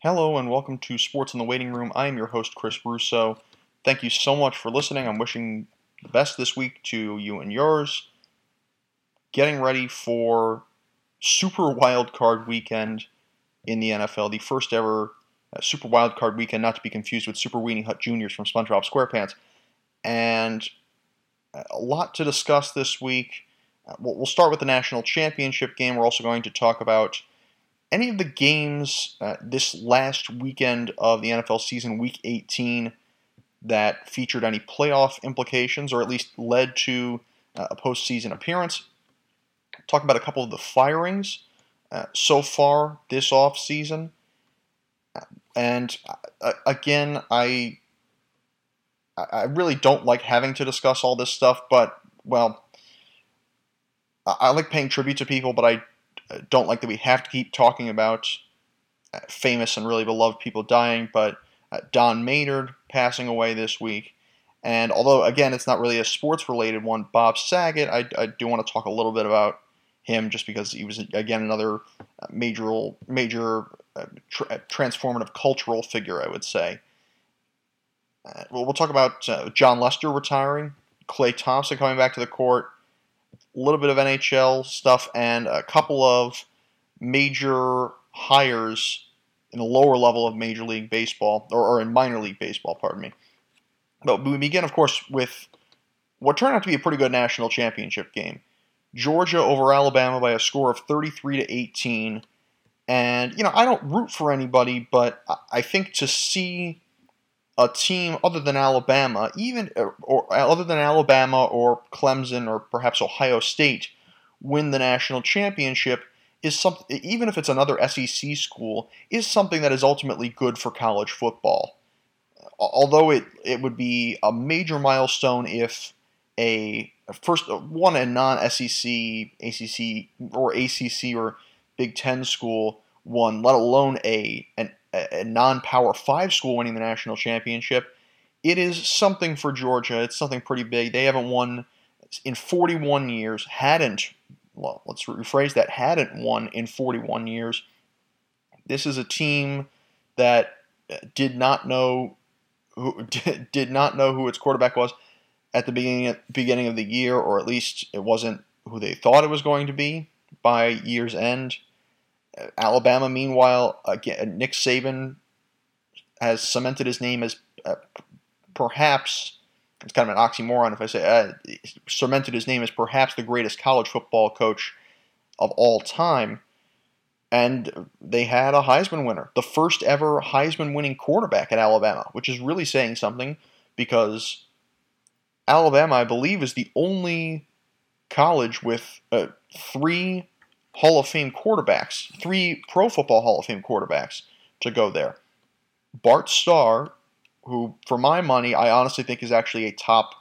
Hello and welcome to Sports in the Waiting Room. I am your host, Chris Russo. Thank you so much for listening. I'm wishing the best this week to you and yours. Getting ready for Super Wild Card Weekend in the NFL, the first ever uh, Super Wild Card Weekend, not to be confused with Super Weenie Hut Juniors from SpongeBob SquarePants. And a lot to discuss this week. Uh, we'll start with the national championship game. We're also going to talk about any of the games uh, this last weekend of the NFL season, Week 18, that featured any playoff implications or at least led to uh, a postseason appearance. Talk about a couple of the firings uh, so far this off season, and uh, again, I I really don't like having to discuss all this stuff, but well, I like paying tribute to people, but I don't like that we have to keep talking about uh, famous and really beloved people dying, but uh, Don Maynard passing away this week. And although, again, it's not really a sports related one, Bob Saget, I, I do want to talk a little bit about him just because he was, again, another uh, major, major tra- transformative cultural figure, I would say. Uh, well, we'll talk about uh, Jon Lester retiring, Klay Thompson coming back to the court, a little bit of NHL stuff, and a couple of major hires in the lower level of Major League Baseball, or, or in minor league baseball, pardon me. But we begin, of course, with what turned out to be a pretty good national championship game. Georgia over Alabama by a score of 33 to 18. And, you know, I don't root for anybody, but I think to see a team other than Alabama, even or, other than Alabama or Clemson or perhaps Ohio State, win the national championship is something. Even if it's another SEC school, is something that is ultimately good for college football. Although it it would be a major milestone if a first one a non SEC, ACC or ACC or Big Ten school won, let alone a an a non-power five school winning the national championship. It is something for Georgia. It's something pretty big. They haven't won in 41 years. Hadn't well, let's rephrase that. Hadn't won in 41 years. This is a team that uh, did not know who did not know who its quarterback was at the beginning beginning of the year, or at least it wasn't who they thought it was going to be by year's end. Alabama, meanwhile, again, Nick Saban has cemented his name as uh, perhaps it's kind of an oxymoron if I say uh, cemented his name as perhaps the greatest college football coach of all time. And they had a Heisman winner, the first ever Heisman winning quarterback at Alabama, which is really saying something because Alabama, I believe, is the only college with uh, three Hall of Fame quarterbacks, three Pro Football Hall of Fame quarterbacks to go there. Bart Starr, who, for my money, I honestly think is actually a top,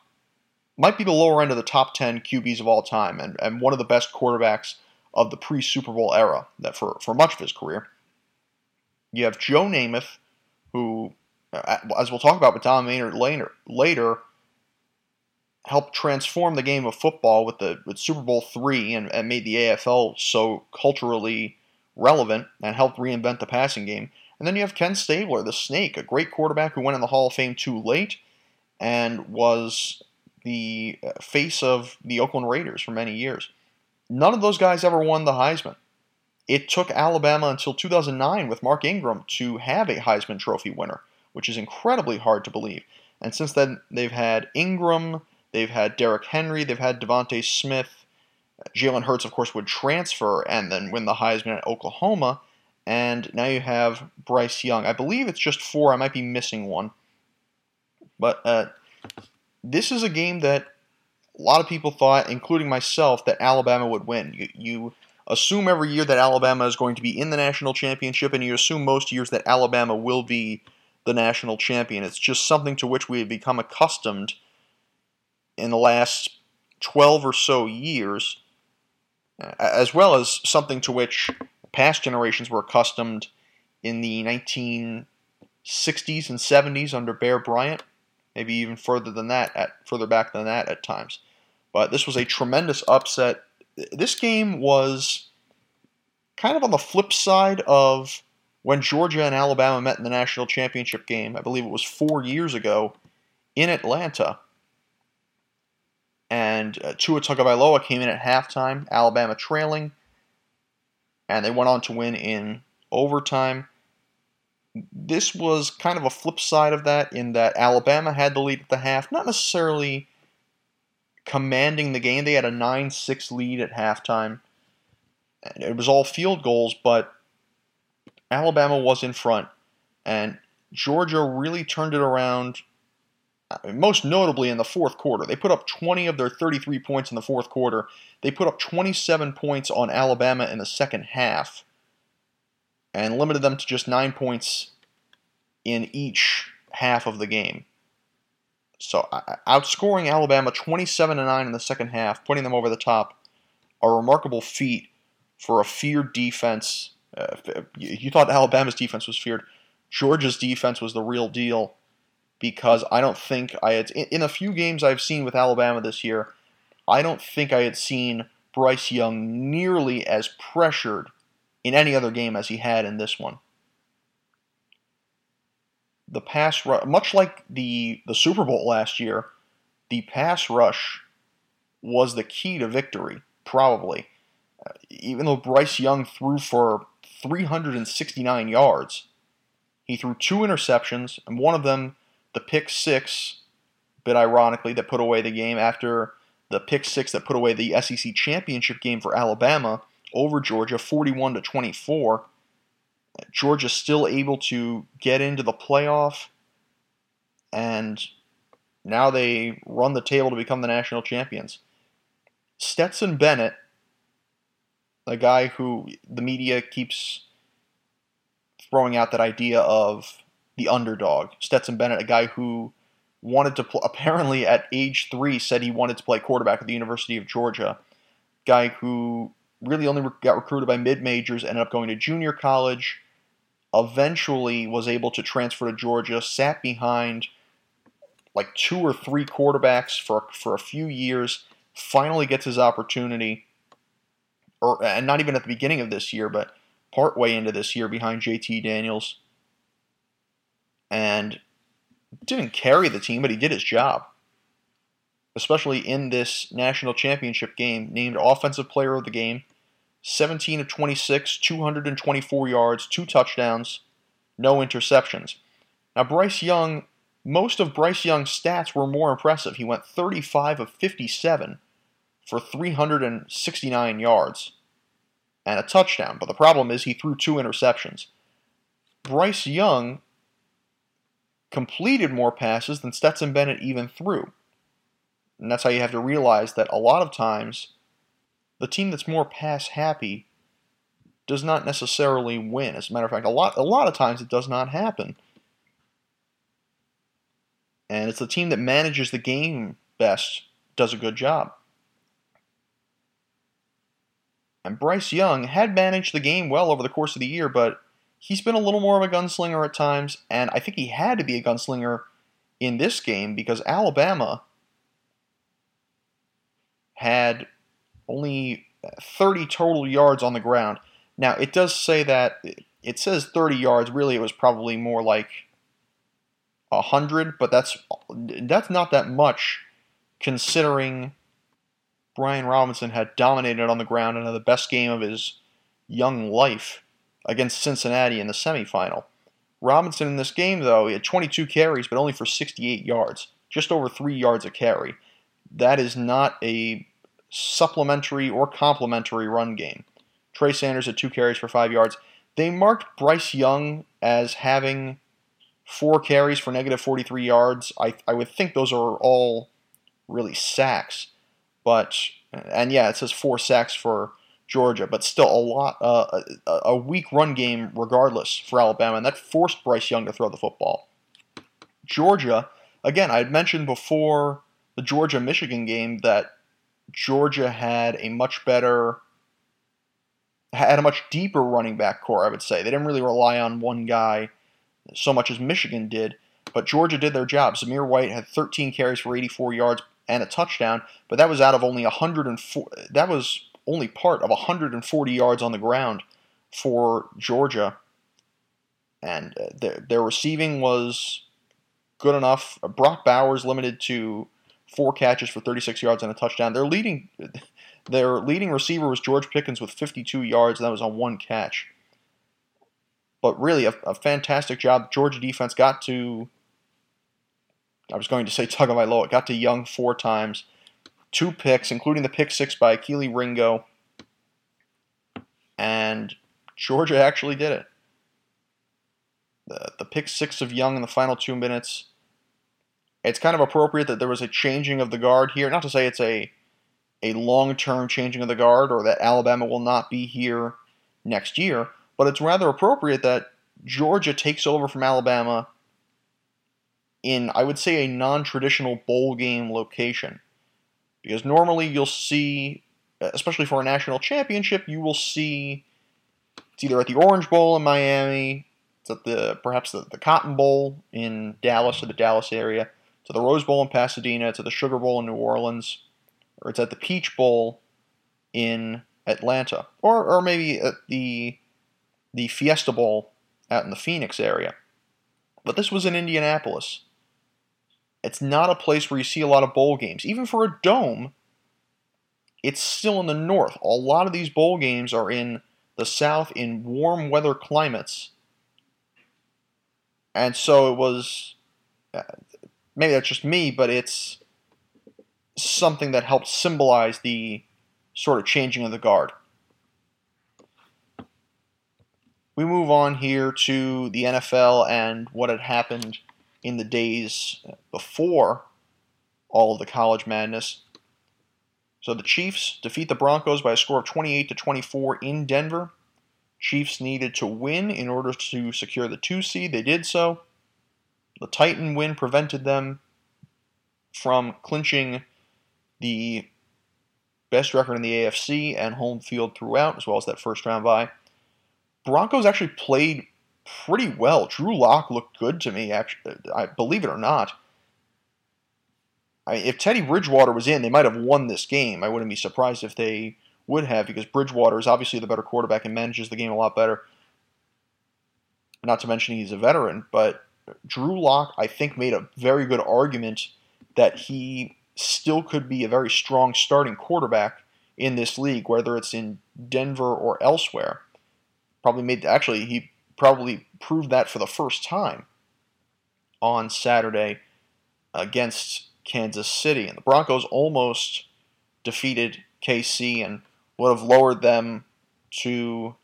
might be the lower end of the top 10 QBs of all time, and, and one of the best quarterbacks of the pre Super Bowl era that for, for much of his career. You have Joe Namath, who, uh, as we'll talk about with Don Maynard later, later helped transform the game of football with the with Super Bowl three and, and made the AFL so culturally relevant and helped reinvent the passing game. And then you have Ken Stabler, the Snake, a great quarterback who went in the Hall of Fame too late and was the uh, face of the Oakland Raiders for many years. None of those guys ever won the Heisman. It took Alabama until 2009 with Mark Ingram to have a Heisman Trophy winner, which is incredibly hard to believe. And since then, they've had Ingram, They've had Derrick Henry. They've had DeVonta Smith. Jalen Hurts, of course, would transfer and then win the Heisman at Oklahoma. And now you have Bryce Young. I believe it's just four. I might be missing one. But uh, this is a game that a lot of people thought, including myself, that Alabama would win. You, you assume every year that Alabama is going to be in the national championship, and you assume most years that Alabama will be the national champion. It's just something to which we have become accustomed in the last 12 or so years, uh, as well as something to which past generations were accustomed in the 1960s and 70s under Bear Bryant, maybe even further than that, at further back than that at times. But this was a tremendous upset. This game was kind of on the flip side of when Georgia and Alabama met in the national championship game, I believe it was four years ago, in Atlanta. And uh, Tua Tagovailoa came in at halftime, Alabama trailing, and they went on to win in overtime. This was kind of a flip side of that in that Alabama had the lead at the half, not necessarily commanding the game. They had a 9 6 lead at halftime. It was all field goals, but Alabama was in front. And Georgia really turned it around, most notably in the fourth quarter. They put up 20 of their 33 points in the fourth quarter. They put up 27 points on Alabama in the second half and limited them to just nine points in each half of the game. So outscoring Alabama 27 to 9 in the second half, putting them over the top, a remarkable feat for a feared defense. Uh, you thought Alabama's defense was feared. Georgia's defense was the real deal because I don't think I had in a few games I've seen with Alabama this year, I don't think I had seen Bryce Young nearly as pressured in any other game as he had in this one the pass rush, much like the the Super Bowl last year, the pass rush was the key to victory. Probably, uh, even though Bryce Young threw for 369 yards, he threw two interceptions, and one of them, the pick six, bit ironically, that put away the game after the pick six that put away the SEC championship game for Alabama over Georgia, 41 to 24. Georgia still able to get into the playoff, and now they run the table to become the national champions. Stetson Bennett, a guy who the media keeps throwing out that idea of the underdog. Stetson Bennett, a guy who wanted to pl- apparently at age three said he wanted to play quarterback at the University of Georgia. Guy who really only got recruited by mid majors, ended up going to junior college, eventually was able to transfer to Georgia, sat behind like two or three quarterbacks for for a few years, finally gets his opportunity, or and not even at the beginning of this year, but partway into this year behind JT Daniels, and didn't carry the team, but he did his job. Especially in this national championship game, named offensive player of the game, 17 of 26, 224 yards, two touchdowns, no interceptions. Now, Bryce Young, most of Bryce Young's stats were more impressive. He went 35 of 57 for 369 yards and a touchdown. But the problem is he threw two interceptions. Bryce Young completed more passes than Stetson Bennett even threw. And that's how you have to realize that a lot of times the team that's more pass happy does not necessarily win. As a matter of fact, a lot a lot of times it does not happen. And it's the team that manages the game best does a good job. And Bryce Young had managed the game well over the course of the year, but he's been a little more of a gunslinger at times, and I think he had to be a gunslinger in this game because Alabama had only 30 total yards on the ground. Now, it does say that it says 30 yards. Really, it was probably more like 100, but that's that's not that much considering Brian Robinson had dominated on the ground and had the best game of his young life against Cincinnati in the semifinal. Robinson in this game, though, he had 22 carries, but only for 68 yards, just over three yards a carry. That is not a supplementary or complementary run game. Trey Sanders had two carries for five yards. They marked Bryce Young as having four carries for negative 43 yards. I, I would think those are all really sacks. But, and yeah, it says four sacks for Georgia, but still a lot, uh, a, a weak run game regardless for Alabama, and that forced Bryce Young to throw the football. Georgia, again, I had mentioned before the Georgia Michigan game that Georgia had a much better, had a much deeper running back corps, I would say. They didn't really rely on one guy so much as Michigan did, but Georgia did their job. Zamir White had 13 carries for 84 yards and a touchdown, but that was out of only 104. That was only part of 140 yards on the ground for Georgia. and uh, their, their receiving was good enough. Brock Bowers limited to four catches for 36 yards and a touchdown. Their leading their leading receiver was George Pickens with 52 yards, and that was on one catch. But really, a, a fantastic job. Georgia defense got to. I was going to say Tagovailoa. Got to Young four times, two picks, including the pick six by Kelee Ringo. And Georgia actually did it. The, the pick six of Young in the final two minutes. It's kind of appropriate that there was a changing of the guard here. Not to say it's a a long term changing of the guard or that Alabama will not be here next year, but it's rather appropriate that Georgia takes over from Alabama in, I would say, a non traditional bowl game location. Because normally you'll see, uh, especially for a national championship, you will see it's either at the Orange Bowl in Miami, it's at the perhaps the, the Cotton Bowl in Dallas or the Dallas area, to the Rose Bowl in Pasadena, to the Sugar Bowl in New Orleans, or it's at the Peach Bowl in Atlanta, or or maybe at the the Fiesta Bowl out in the Phoenix area. But this was in Indianapolis. It's not a place where you see a lot of bowl games. Even for a dome, it's still in the north. A lot of these bowl games are in the south in warm weather climates. And so it was uh, maybe that's just me, but it's something that helped symbolize the sort of changing of the guard. We move on here to the NFL and what had happened in the days before all of the college madness. So the Chiefs defeat the Broncos by a score of 28 to 24 in Denver. Chiefs needed to win in order to secure the 2 seed. They did so. The Titan win prevented them from clinching the best record in the AFC and home field throughout, as well as that first round bye. Broncos actually played pretty well. Drew Lock looked good to me, actually. I believe it or not. I, if Teddy Bridgewater was in, they might have won this game. I wouldn't be surprised if they would have, because Bridgewater is obviously the better quarterback and manages the game a lot better. Not to mention he's a veteran, but Drew Lock, I think, made a very good argument that he still could be a very strong starting quarterback in this league, whether it's in Denver or elsewhere. Probably made actually he probably proved that for the first time on Saturday against Kansas City, and the Broncos almost defeated KC and would have lowered them to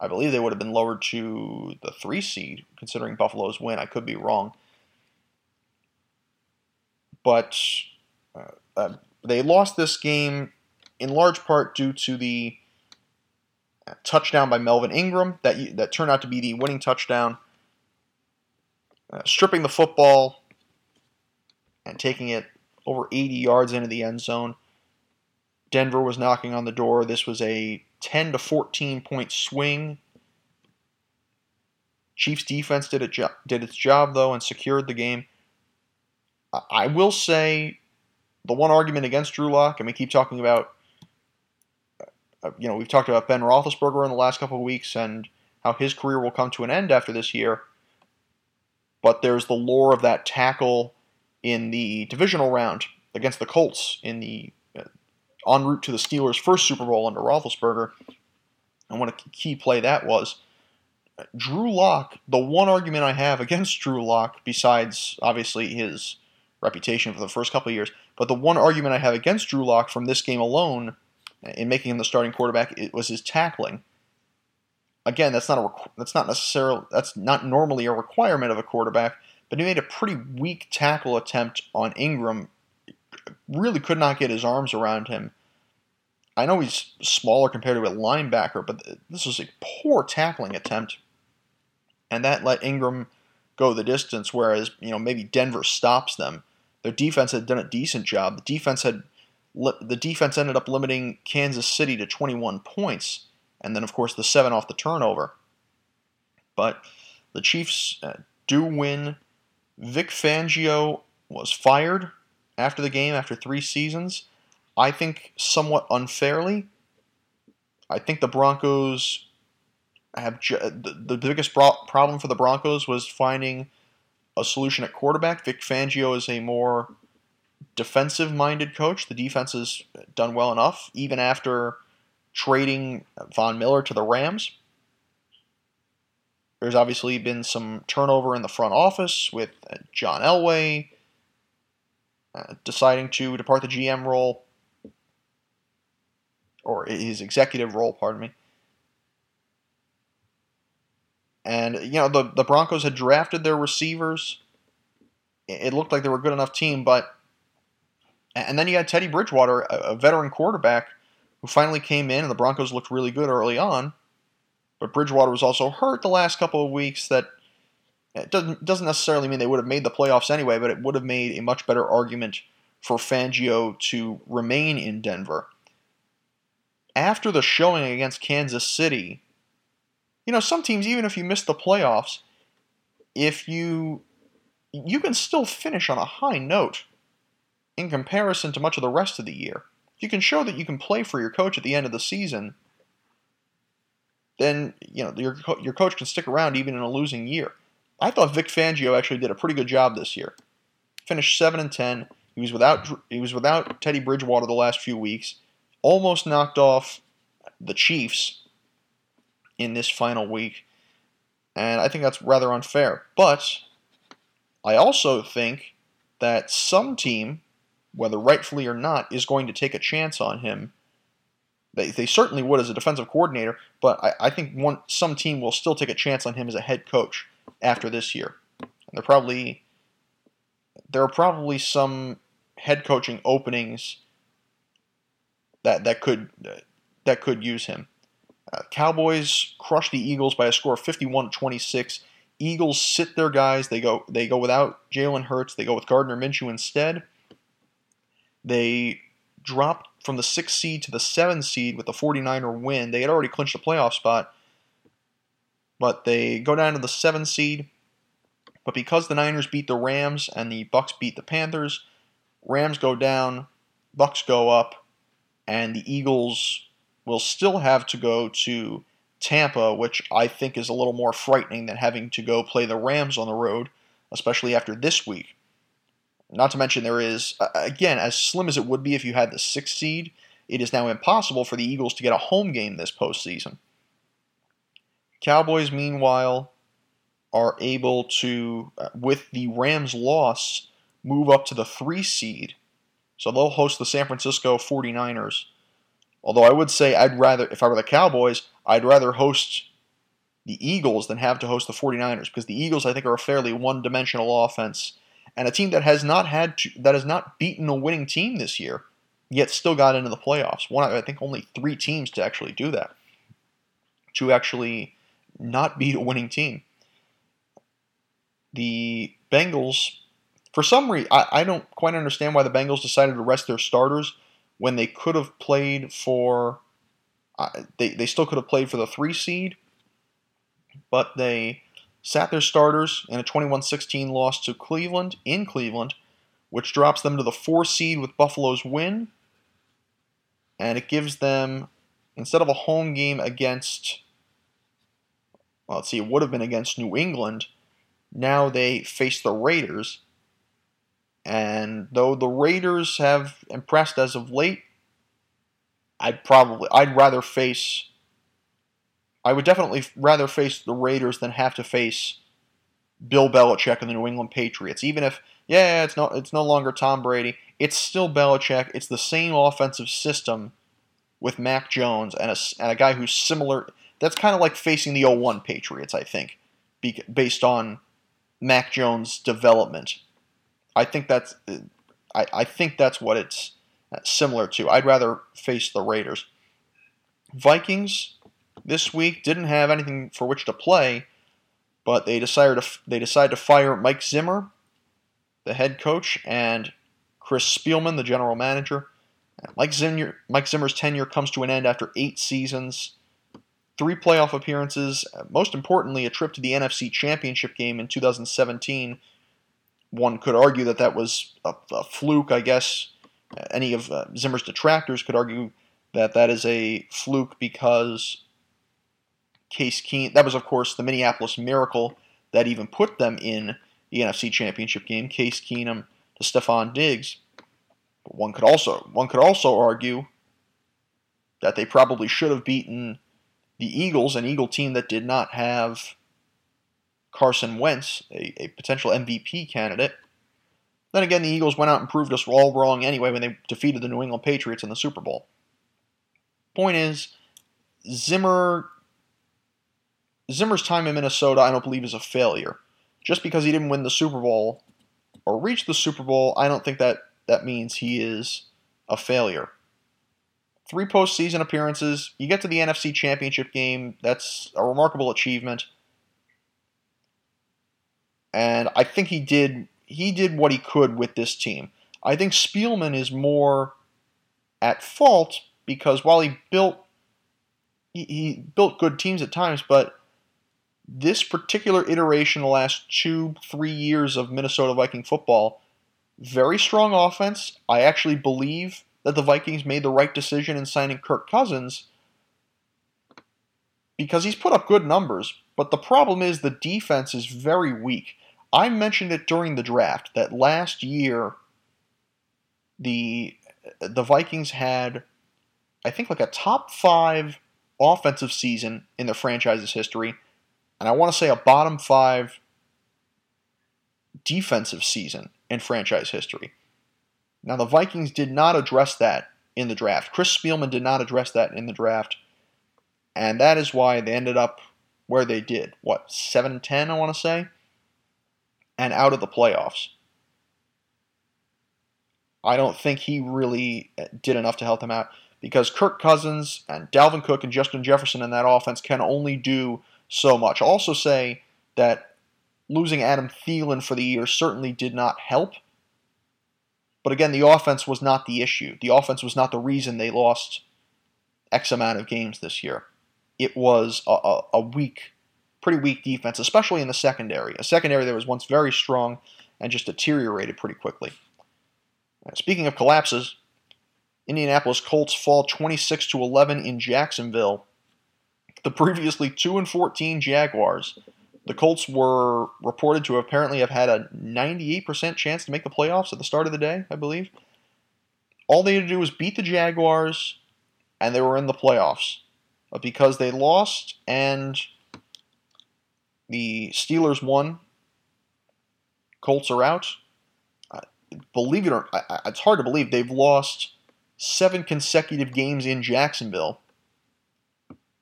I believe they would have been lowered to the three seed, considering Buffalo's win. I could be wrong. But uh, uh, they lost this game in large part due to the touchdown by Melvin Ingram that that turned out to be the winning touchdown, uh, stripping the football and taking it over 80 yards into the end zone. Denver was knocking on the door. This was a 10 to 14 point swing. Chiefs defense did it jo- did its job though and secured the game. I will say the one argument against Drew Lock, and we keep talking about, uh, you know, we've talked about Ben Roethlisberger in the last couple of weeks and how his career will come to an end after this year. But there's the lore of that tackle in the divisional round against the Colts in the uh, en route to the Steelers' first Super Bowl under Roethlisberger. And what a key play that was. Drew Lock, the one argument I have against Drew Lock, besides obviously his reputation for the first couple years. But the one argument I have against Drew Lock from this game alone, in making him the starting quarterback, it was his tackling. Again, that's not a that's not necessarily that's not normally a requirement of a quarterback, but he made a pretty weak tackle attempt on Ingram. Really could not get his arms around him. I know he's smaller compared to a linebacker, but this was a poor tackling attempt, and that let Ingram go the distance. Whereas you know maybe Denver stops them their defense had done a decent job. The defense had the defense ended up limiting Kansas City to 21 points, and then of course the seven off the turnover. But the Chiefs uh, do win. Vic Fangio was fired after the game after three seasons. I think somewhat unfairly. I think the Broncos have ju- the, the biggest pro- problem for the Broncos was finding a solution at quarterback. Vic Fangio is a more defensive minded coach. The defense has done well enough, even after trading Von Miller to the Rams. There's obviously been some turnover in the front office with uh, John Elway uh, deciding to depart the GM role, or his executive role, pardon me. And, you know, the, the Broncos had drafted their receivers. It looked like they were a good enough team, but. And then you had Teddy Bridgewater, a, veteran quarterback, who finally came in, and the Broncos looked really good early on. But Bridgewater was also hurt the last couple of weeks. That it doesn't doesn't necessarily mean they would have made the playoffs anyway, but it would have made a much better argument for Fangio to remain in Denver. After the showing against Kansas City, you know, some teams, even if you miss the playoffs, if you you can still finish on a high note in comparison to much of the rest of the year. You can show that you can play for your coach at the end of the season, then you know your your coach can stick around even in a losing year. I thought Vic Fangio actually did a pretty good job this year. Finished seven and ten. He was without he was without Teddy Bridgewater the last few weeks. Almost knocked off the Chiefs in this final week, and I think that's rather unfair. But I also think that some team, whether rightfully or not, is going to take a chance on him they, they certainly would as a defensive coordinator, but I, I think one some team will still take a chance on him as a head coach after this year. And they're probably there are probably some head coaching openings that that could that could use him. Uh, Cowboys crush the Eagles by a score of 51 to 26. Eagles sit their guys. They go they go without Jalen Hurts. They go with Gardner Minshew instead. They dropped from the sixth seed to the seventh seed with the 49er win. They had already clinched a playoff spot, but they go down to the seventh seed. But because the Niners beat the Rams and the Bucks beat the Panthers, Rams go down, Bucks go up, and the Eagles will still have to go to Tampa, which I think is a little more frightening than having to go play the Rams on the road, especially after this week. Not to mention, there is, again, as slim as it would be if you had the sixth seed, it is now impossible for the Eagles to get a home game this postseason. Cowboys, meanwhile, are able to, uh, with the Rams' loss, move up to the three seed. So they'll host the San Francisco 49ers. Although I would say I'd rather, if I were the Cowboys, I'd rather host the Eagles than have to host the 49ers because the Eagles, I think, are a fairly one dimensional offense and a team that has not had to, that has not beaten a winning team this year, yet still got into the playoffs. One, I think, only three teams to actually do that, to actually not beat a winning team. The Bengals, for some reason, I, I don't quite understand why the Bengals decided to rest their starters when they could have played for. Uh, they, they still could have played for the three seed, but they sat their starters in a 21 16 loss to Cleveland in Cleveland, which drops them to the four seed with Buffalo's win. And it gives them, instead of a home game against, well, let's see, it would have been against New England, now they face the Raiders. And though the Raiders have impressed as of late, I'd probably I'd rather face I would definitely rather face the Raiders than have to face Bill Belichick and the New England Patriots. Even if, yeah, it's no, it's no longer Tom Brady, it's still Belichick. It's the same offensive system with Mac Jones and a, and a guy who's similar. That's kind of like facing the 01 Patriots, I think, based on Mac Jones' development. I think that's, I, I think that's what it's uh, similar to. I'd rather face the Raiders. Vikings this week didn't have anything for which to play, but they decided to they decided to fire Mike Zimmer, the head coach, and Chris Spielman, the general manager. Mike, Mike Zimmer's tenure comes to an end after eight seasons, three playoff appearances, most importantly, a trip to the NFC Championship game in 2017. One could argue that that was a, a fluke, I guess. Any of uh, Zimmer's detractors could argue that that is a fluke because Case Keenum. That was, of course, the Minneapolis Miracle that even put them in the NFC Championship game. Case Keenum to Stefon Diggs. But one could also one could also argue that they probably should have beaten the Eagles, an Eagle team that did not have Carson Wentz, a, a potential MVP candidate. Then again, the Eagles went out and proved us all wrong anyway when they defeated the New England Patriots in the Super Bowl. Point is, Zimmer Zimmer's time in Minnesota, I don't believe, is a failure. Just because he didn't win the Super Bowl or reach the Super Bowl, I don't think that that means he is a failure. Three postseason appearances. You get to the NFC Championship game. That's a remarkable achievement. And I think he did he did what he could with this team. I think Spielman is more at fault because while he built he, he built good teams at times, but this particular iteration, the last two, three years of Minnesota Viking football, very strong offense. I actually believe that the Vikings made the right decision in signing Kirk Cousins because he's put up good numbers, but the problem is the defense is very weak. I mentioned it during the draft that last year the the Vikings had I think like a top 5 offensive season in the franchise's history and I want to say a bottom 5 defensive season in franchise history. Now, the Vikings did not address that in the draft. Chris Spielman did not address that in the draft. And that is why they ended up where they did. What, 7 10, I want to say? And out of the playoffs. I don't think he really eh, did enough to help them out because Kirk Cousins and Dalvin Cook and Justin Jefferson in that offense can only do so much. Also say that losing Adam Thielen for the year certainly did not help but again, the offense was not the issue. The offense was not the reason they lost X amount of games this year. It was a, a, a weak, pretty weak defense, especially in the secondary. A secondary that was once very strong and just deteriorated pretty quickly. Speaking of collapses, Indianapolis Colts fall 26 to 11 in Jacksonville. The previously 2 and 14 Jaguars the Colts were reported to apparently have had a 98% chance to make the playoffs at the start of the day, I believe. All they had to do was beat the Jaguars, and they were in the playoffs. But because they lost and the Steelers won, Colts are out. believe it or not, it's hard to believe they've lost seven consecutive games in Jacksonville,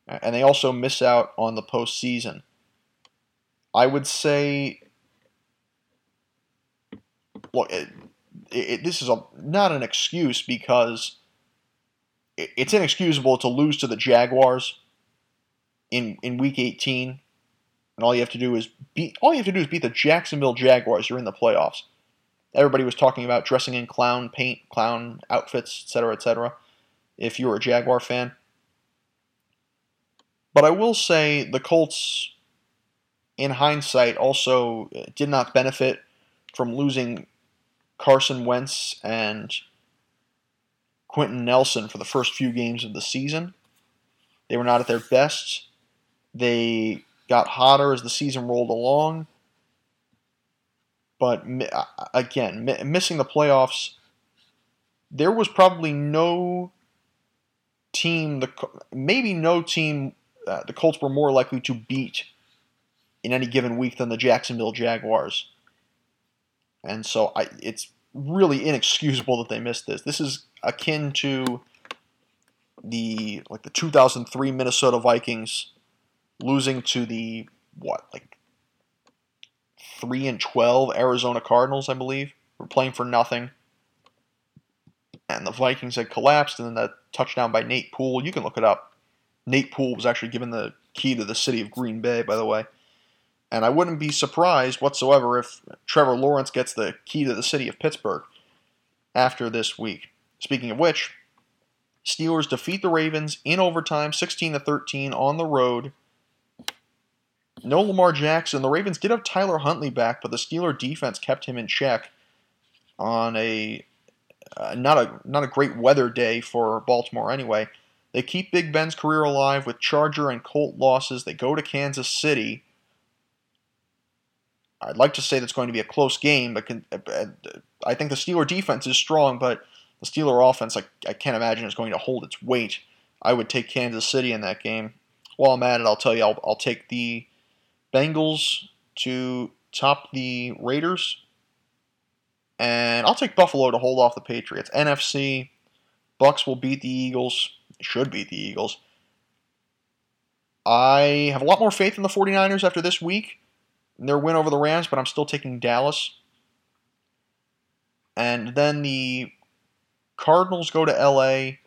and they also miss out on the postseason. I would say, look, it, it, this is a, not an excuse because it, it's inexcusable to lose to the Jaguars in in Week 18, and all you have to do is beat. All you have to do is beat the Jacksonville Jaguars. You're in the playoffs. Everybody was talking about dressing in clown paint, clown outfits, etc., etc. If you were a Jaguar fan, but I will say the Colts in hindsight, also uh, did not benefit from losing Carson Wentz and Quenton Nelson for the first few games of the season. They were not at their best. They got hotter as the season rolled along. But uh, again, missing the playoffs, there was probably no team, the maybe no team the Colts were more likely to beat in any given week than the Jacksonville Jaguars. And so I, it's really inexcusable that they missed this. This is akin to the like the 2003 Minnesota Vikings losing to the what like 3 and 12 Arizona Cardinals, I believe. Were playing for nothing. And the Vikings had collapsed and then that touchdown by Nate Poole, you can look it up. Nate Poole was actually given the key to the city of Green Bay, by the way. And I wouldn't be surprised whatsoever if Trevor Lawrence gets the key to the city of Pittsburgh after this week. Speaking of which, Steelers defeat the Ravens in overtime 16 to 13 on the road. No Lamar Jackson. The Ravens did have Tyler Huntley back, but the Steeler defense kept him in check on a uh, not a not a great weather day for Baltimore anyway. They keep Big Ben's career alive with Charger and Colt losses. They go to Kansas City. I'd like to say that's going to be a close game, but can, uh, I think the Steeler defense is strong, but the Steeler offense, I, I can't imagine is going to hold its weight. I would take Kansas City in that game. While I'm at it, I'll tell you, I'll, I'll take the Bengals to top the Raiders, and I'll take Buffalo to hold off the Patriots. NFC, Bucks will beat the Eagles. Should beat the Eagles. I have a lot more faith in the 49ers after this week their win over the Rams, but I'm still taking Dallas. And then the Cardinals go to LA.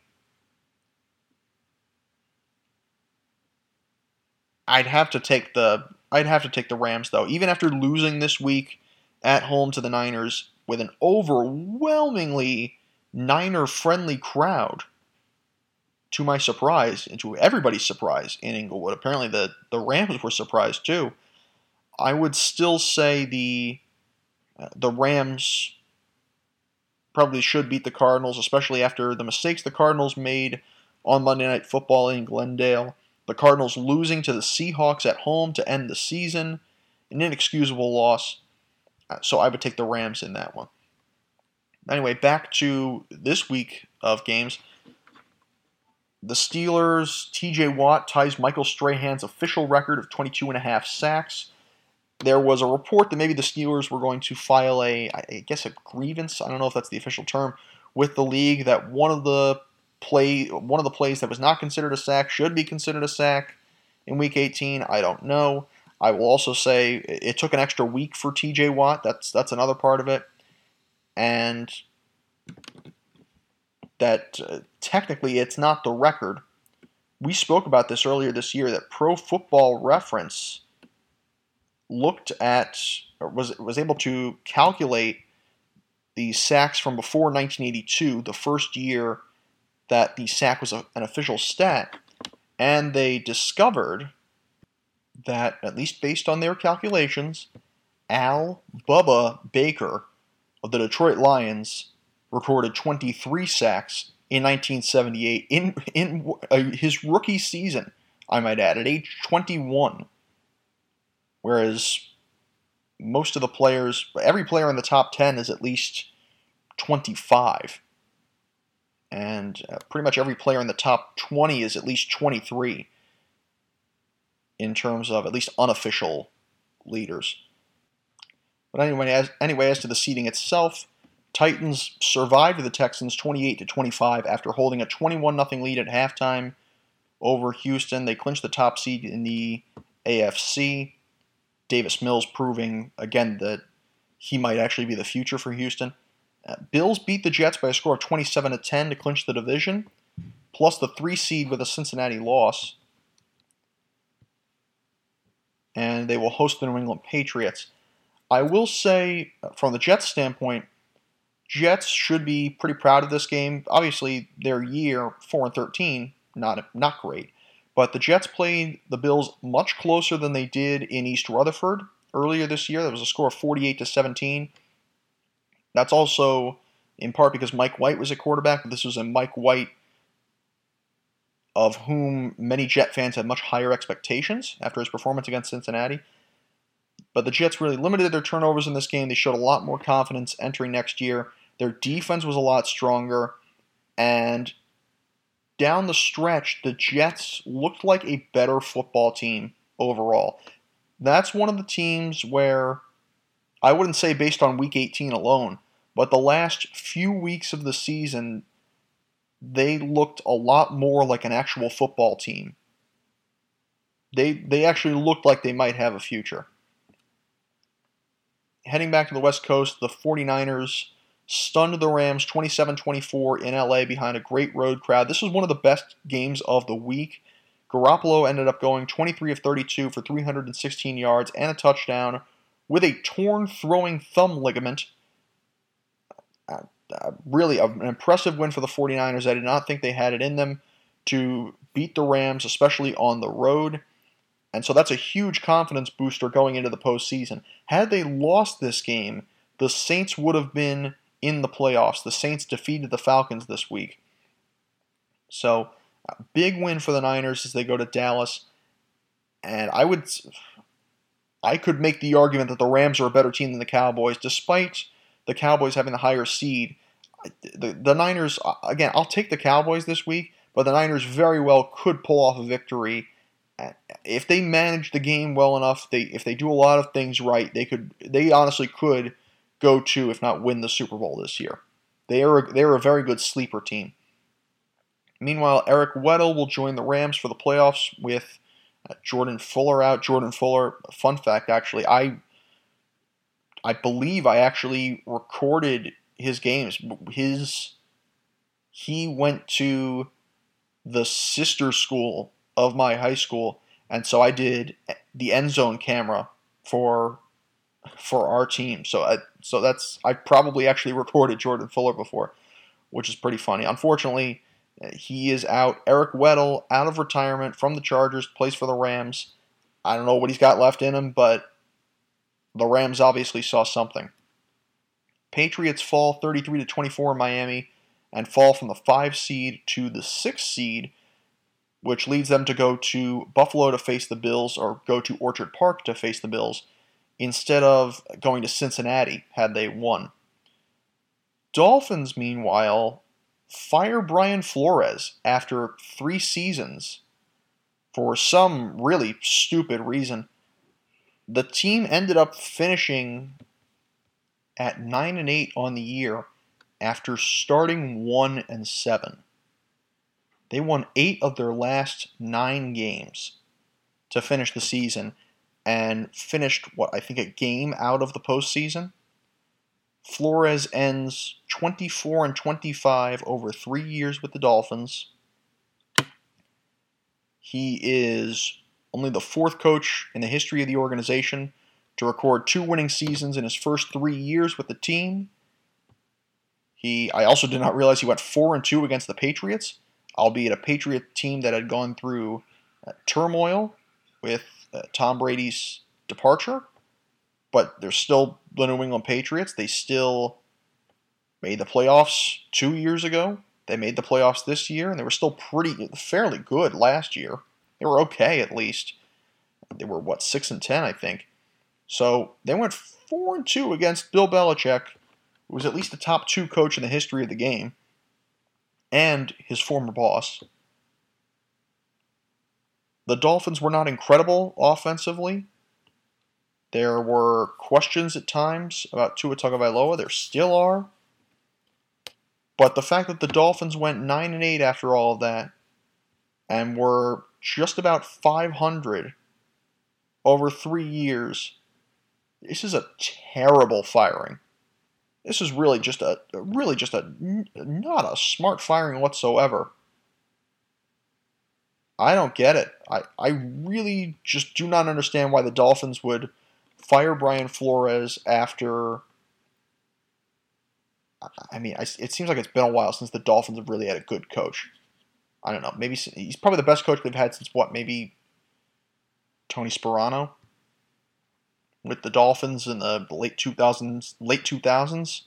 I'd have to take the I'd have to take the Rams though. Even after losing this week at home to the Niners with an overwhelmingly Niner friendly crowd. To my surprise, and to everybody's surprise in Inglewood. Apparently the, the Rams were surprised too. I would still say the uh, the Rams probably should beat the Cardinals, especially after the mistakes the Cardinals made on Monday Night Football in Glendale. The Cardinals losing to the Seahawks at home to end the season, an inexcusable loss. Uh, so I would take the Rams in that one. Anyway, back to this week of games. The Steelers, TJ Watt ties Michael Strahan's official record of 22 and a half sacks there was a report that maybe the Steelers were going to file a, I guess, a grievance. I don't know if that's the official term with the league that one of the play, one of the plays that was not considered a sack should be considered a sack in Week 18. I don't know. I will also say it took an extra week for T.J. Watt. That's that's another part of it, and that uh, technically it's not the record. We spoke about this earlier this year that Pro Football Reference looked at or was was able to calculate the sacks from before 1982, the first year that the sack was a, an official stat, and they discovered that at least based on their calculations, Al Bubba Baker of the Detroit Lions recorded 23 sacks in 1978 in in uh, his rookie season. I might add at age 21. Whereas most of the players, every player in the top 10 is at least 25. And uh, pretty much every player in the top 20 is at least 23 in terms of at least unofficial leaders. But anyway, as, anyway, as to the seeding itself, Titans survived the Texans 28 to 25 after holding a 21 0 lead at halftime over Houston. They clinched the top seed in the AFC. Davis Mills proving again that he might actually be the future for Houston. Uh, Bills beat the Jets by a score of 27 to 10 to clinch the division, plus the three seed with a Cincinnati loss. And they will host the New England Patriots. I will say, uh, from the Jets' standpoint, Jets should be pretty proud of this game. Obviously, their year four and thirteen, not not great. But the Jets played the Bills much closer than they did in East Rutherford earlier this year. There was a score of 48 to 17. That's also in part because Mike White was a quarterback. This was a Mike White of whom many Jet fans had much higher expectations after his performance against Cincinnati. But the Jets really limited their turnovers in this game. They showed a lot more confidence entering next year. Their defense was a lot stronger. And down the stretch, the Jets looked like a better football team overall. That's one of the teams where I wouldn't say based on week 18 alone, but the last few weeks of the season, they looked a lot more like an actual football team. They, they actually looked like they might have a future. Heading back to the West Coast, the 49ers stunned the Rams 27 24 in LA behind a great road crowd. This was one of the best games of the week. Garoppolo ended up going 23 of 32 for 316 yards and a touchdown with a torn throwing thumb ligament. Uh, really an impressive win for the 49ers. I did not think they had it in them to beat the Rams, especially on the road. And so that's a huge confidence booster going into the postseason. Had they lost this game, the Saints would have been in the playoffs. The Saints defeated the Falcons this week. So big win for the Niners as they go to Dallas. And I would, I could make the argument that the Rams are a better team than the Cowboys, despite the Cowboys having the higher seed. The, the Niners, uh, again, I'll take the Cowboys this week, but the Niners very well could pull off a victory. If they manage the game well enough, they if they do a lot of things right, they could they honestly could go to if not win the Super Bowl this year. They are they are a very good sleeper team. Meanwhile, Eric Weddle will join the Rams for the playoffs with uh, Jordan Fuller out. Jordan Fuller, fun fact actually, I I believe I actually recorded his games. His he went to the sister school of my high school, and so I did the end zone camera for for our team. So I, so that's I probably actually recorded Jordan Fuller before, which is pretty funny. Unfortunately, he is out. Eric Weddle out of retirement from the Chargers, plays for the Rams. I don't know what he's got left in him, but the Rams obviously saw something. Patriots fall 33 to 24 in Miami and fall from the 5 seed to the 6 seed, which leads them to go to Buffalo to face the Bills or go to Orchard Park to face the Bills instead of going to Cincinnati had they won. Dolphins, meanwhile, fire Brian Flores after three seasons for some really stupid reason. The team ended up finishing at 9 and 8 on the year after starting 1 and 7. They won 8 of their last 9 games to finish the season and finished what I think a game out of the postseason. Flores ends 24 and 25 over three years with the Dolphins. He is only the fourth coach in the history of the organization to record two winning seasons in his first three years with the team. He, I also did not realize he went four and two against the Patriots, albeit a Patriot team that had gone through uh, turmoil with uh, Tom Brady's departure but they're still the New England Patriots. They still made the playoffs two years ago. They made the playoffs this year, and they were still pretty fairly good last year. They were okay at least. They were what six and ten, I think. So they went four and two against Bill Belichick, who was at least the top two coach in the history of the game, and his former boss. The Dolphins were not incredible offensively, there were questions at times about Tua Tagovailoa. There still are. But the fact that the Dolphins went 9 and 8 after all of that and were just about 500 over 3 years. This is a terrible firing. This is really just a really just a not a smart firing whatsoever. I don't get it. I, I really just do not understand why the Dolphins would fire Brian Flores after. I mean, it seems like it's been a while since the Dolphins have really had a good coach. I don't know. Maybe he's probably the best coach they've had since what? Maybe Tony Sparano with the Dolphins in the late 2000s. Late 2000s.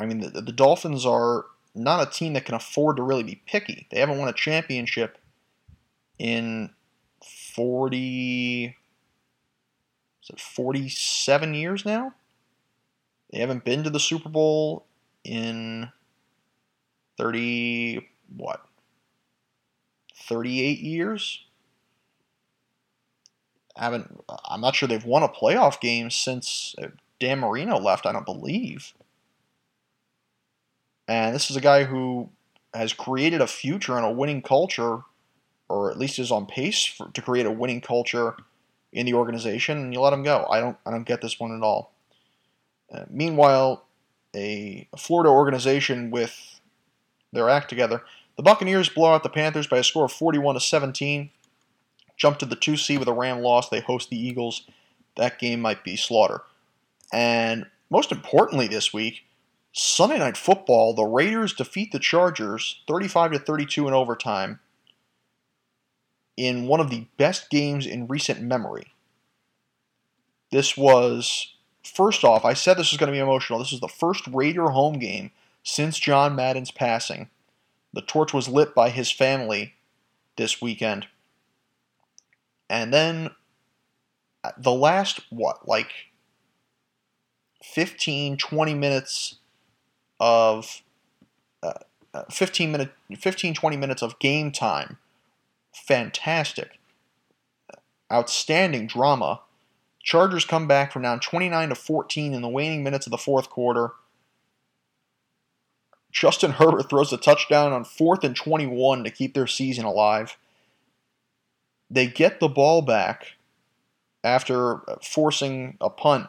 I mean, the, the Dolphins are not a team that can afford to really be picky. They haven't won a championship in 40 is it 47 years now? They haven't been to the Super Bowl in 30 what? 38 years? I haven't I'm not sure they've won a playoff game since uh, Dan Marino left, I don't believe. And this is a guy who has created a future and a winning culture, or at least is on pace for, to create a winning culture in the organization, and you let him go. I don't I don't get this one at all. Uh, meanwhile, a, a Florida organization with their act together, the Buccaneers blow out the Panthers by a score of 41 to 17. Jump to the two C with a Ram loss. They host the Eagles. That game might be slaughter. And most importantly this week, Sunday night football, the Raiders defeat the Chargers 35 to 32 in overtime in one of the best games in recent memory. This was, first off, I said this was going to be emotional. This is the first Raider home game since John Madden's passing. The torch was lit by his family this weekend. And then uh, the last, what, like 15, 20 minutes of uh, uh 15 minute 15 20 minutes of game time. Fantastic. Outstanding drama. Chargers come back from down 29 to 14 in the waning minutes of the fourth quarter. Justin herbert throws a touchdown on fourth and 21 to keep their season alive. They get the ball back after forcing a punt.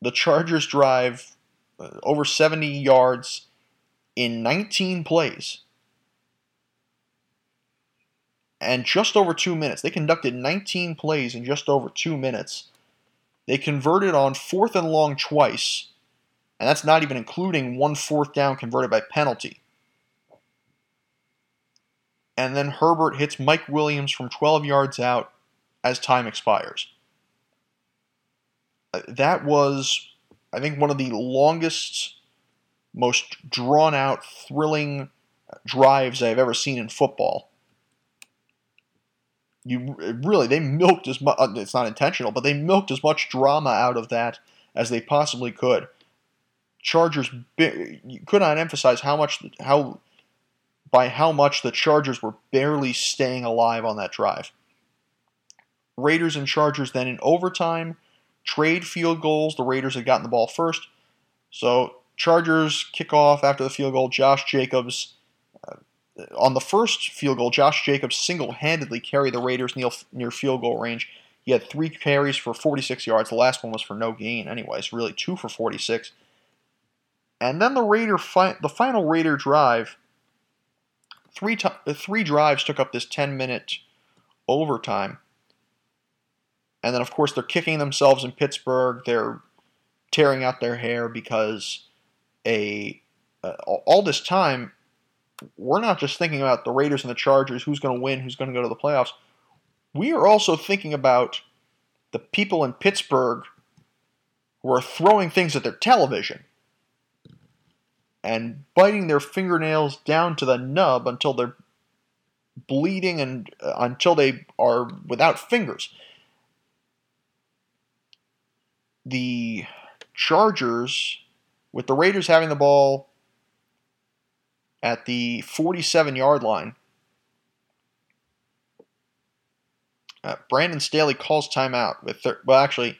The chargers drive uh, over 70 yards in 19 plays and just over two minutes. They conducted 19 plays in just over two minutes. They converted on fourth and long twice, and that's not even including one fourth down converted by penalty. And then Herbert hits Mike Williams from 12 yards out as time expires. Uh, that was I think one of the longest, most drawn out, thrilling drives I've ever seen in football. You really they milked as much. Uh, it's not intentional, but they milked as much drama out of that as they possibly could. Chargers you could not emphasize how much how by how much the Chargers were barely staying alive on that drive. Raiders and Chargers then in overtime trade field goals. The Raiders had gotten the ball first. So Chargers kick off after the field goal. Josh Jacobs. Uh, on the first field goal, Josh Jacobs single handedly carried the Raiders near, near field goal range. He had three carries for 46 yards. The last one was for no gain, anyways. Really, two for 46. And then the Raider, fi- the final Raider drive, three three drives took up this 10 minute overtime. And then, of course, they're kicking themselves in Pittsburgh. They're tearing out their hair because a uh, all this time we're not just thinking about the Raiders and the Chargers, who's going to win, who's going to go to the playoffs. We are also thinking about the people in Pittsburgh who are throwing things at their television and biting their fingernails down to the nub until they're bleeding and uh, until they are without fingers the Chargers, with the Raiders having the ball at the 47 yard line, uh, Brandon Staley calls timeout with thir- well actually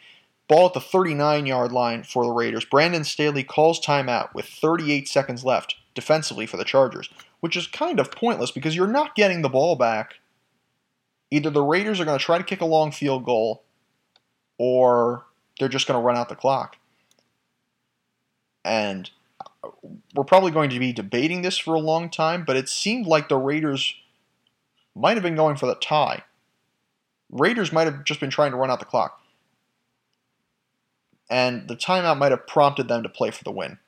ball at the 39 yard line for the Raiders. Brandon Staley calls timeout with 38 seconds left defensively for the Chargers, which is kind of pointless because you're not getting the ball back. Either the Raiders are going to try to kick a long field goal or they're just going to run out the clock. And we're probably going to be debating this for a long time, but it seemed like the Raiders might have been going for the tie. Raiders might have just been trying to run out the clock. And the timeout might have prompted them to play for the win.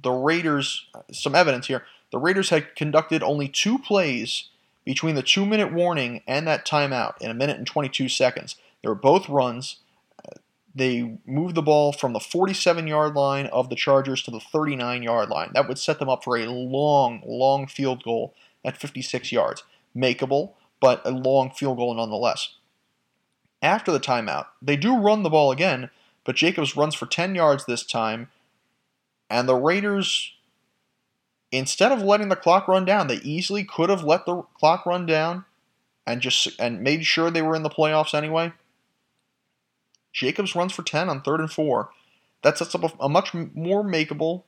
The Raiders, some evidence here, the Raiders had conducted only two plays between the two minute warning and that timeout in a minute and 22 seconds. They were both runs. They moved the ball from the 47 yard line of the Chargers to the 39 yard line. That would set them up for a long, long field goal at 56 yards. Makeable, but a long field goal nonetheless. After the timeout, they do run the ball again, but Jacobs runs for 10 yards this time, and the Raiders, instead of letting the clock run down, they easily could have let the clock run down and just and made sure they were in the playoffs anyway. Jacobs runs for 10 on third and four. That sets up a, a much more makeable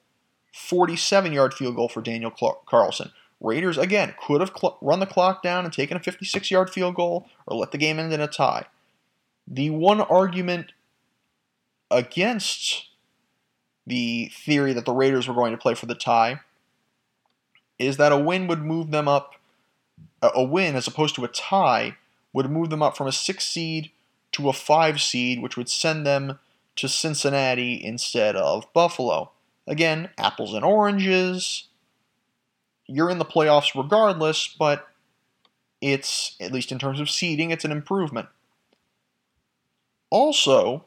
47 yard field goal for Daniel Carlson. Raiders, again, could have cl- run the clock down and taken a 56 yard field goal or let the game end in a tie. The one argument against the theory that the Raiders were going to play for the tie is that a win would move them up, a win as opposed to a tie would move them up from a six seed to a five seed, which would send them to Cincinnati instead of Buffalo. Again, apples and oranges. You're in the playoffs regardless, but it's, at least in terms of seeding, it's an improvement. Also,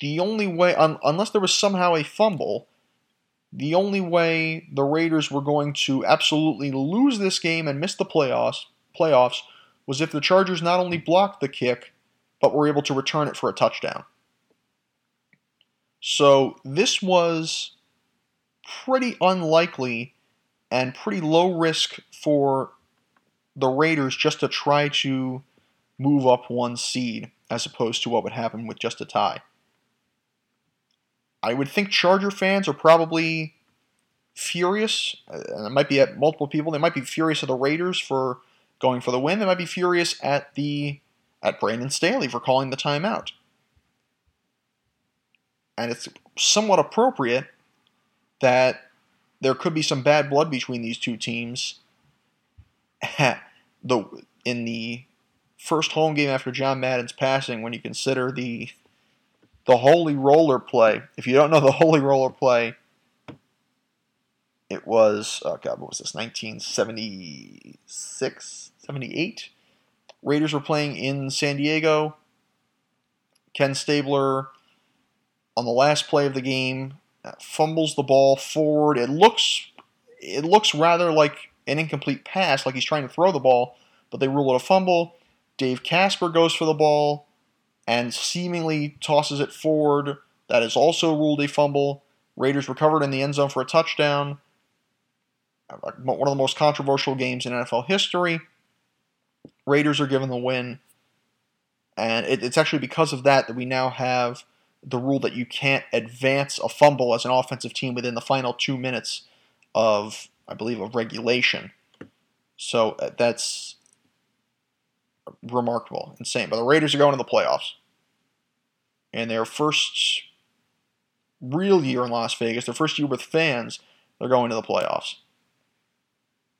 the only way, un, unless there was somehow a fumble, the only way the Raiders were going to absolutely lose this game and miss the playoffs playoffs was if the Chargers not only blocked the kick, but were able to return it for a touchdown. So this was pretty unlikely and pretty low risk for the Raiders just to try to move up one seed as opposed to what would happen with just a tie. I would think Charger fans are probably furious, and it might be at multiple people. They might be furious at the Raiders for going for the win. They might be furious at the at Brandon Staley for calling the timeout. And it's somewhat appropriate that there could be some bad blood between these two teams. the in the first home game after John Madden's passing, when you consider the the holy roller play. If you don't know the holy roller play, it was oh god, what was this? 1976, 78. Raiders were playing in San Diego. Ken Stabler on the last play of the game uh, fumbles the ball forward. It looks it looks rather like an incomplete pass, like he's trying to throw the ball, but they rule it a fumble. Dave Casper goes for the ball and seemingly tosses it forward. That is also ruled a fumble. Raiders recovered in the end zone for a touchdown. One of the most controversial games in NFL history. Raiders are given the win. And it, it's actually because of that that we now have the rule that you can't advance a fumble as an offensive team within the final two minutes of, I believe, of regulation. So uh, that's remarkable, insane. But the Raiders are going to the playoffs. And their first real year in Las Vegas, their first year with fans, they're going to the playoffs.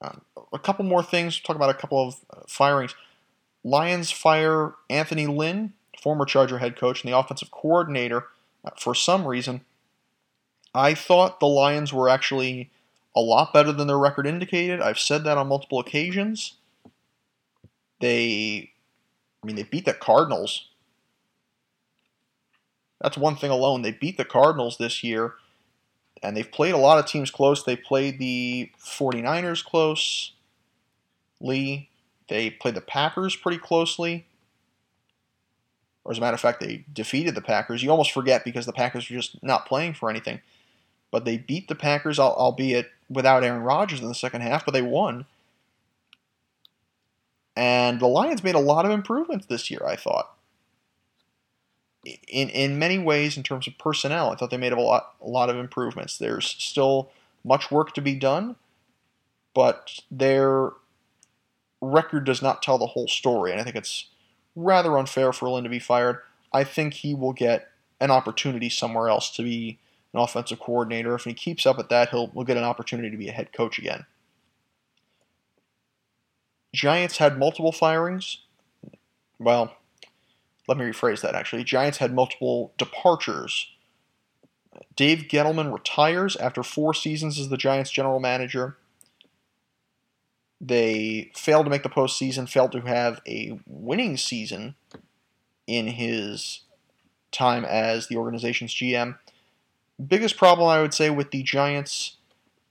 Um, a couple more things. Talk about a couple of uh, firings. Lions fire Anthony Lynn, former Charger head coach and the offensive coordinator. Uh, for some reason, I thought the Lions were actually a lot better than their record indicated. I've said that on multiple occasions. They, I mean, they beat the Cardinals. That's one thing alone. They beat the Cardinals this year and they've played a lot of teams close. They played the 49ers close. Lee. They played the Packers pretty closely. Or as a matter of fact, they defeated the Packers. You almost forget because the Packers are just not playing for anything. But they beat the Packers, albeit without Aaron Rodgers in the second half, but they won. And the Lions made a lot of improvements this year, I thought in in many ways, in terms of personnel, I thought they made a lot a lot of improvements. There's still much work to be done, but their record does not tell the whole story, and I think it's rather unfair for Lynn to be fired. I think he will get an opportunity somewhere else to be an offensive coordinator. If he keeps up at that, he'll will get an opportunity to be a head coach again. Giants had multiple firings. Well, let me rephrase that actually. Giants had multiple departures. Dave Gettleman retires after four seasons as the Giants general manager. They failed to make the postseason, failed to have a winning season in his time as the organization's GM. Biggest problem, I would say, with the Giants,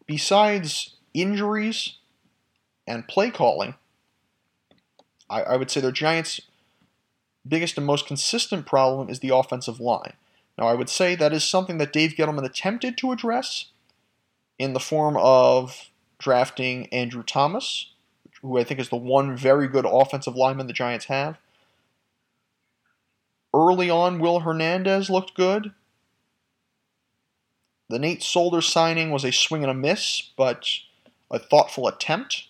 besides injuries and play calling, I, I would say their Giants biggest and most consistent problem is the offensive line. Now, I would say that is something that Dave Gettleman attempted to address in the form of drafting Andrew Thomas, who I think is the one very good offensive lineman the Giants have. Early on, Will Hernandez looked good. The Nate Solder signing was a swing and a miss, but a thoughtful attempt.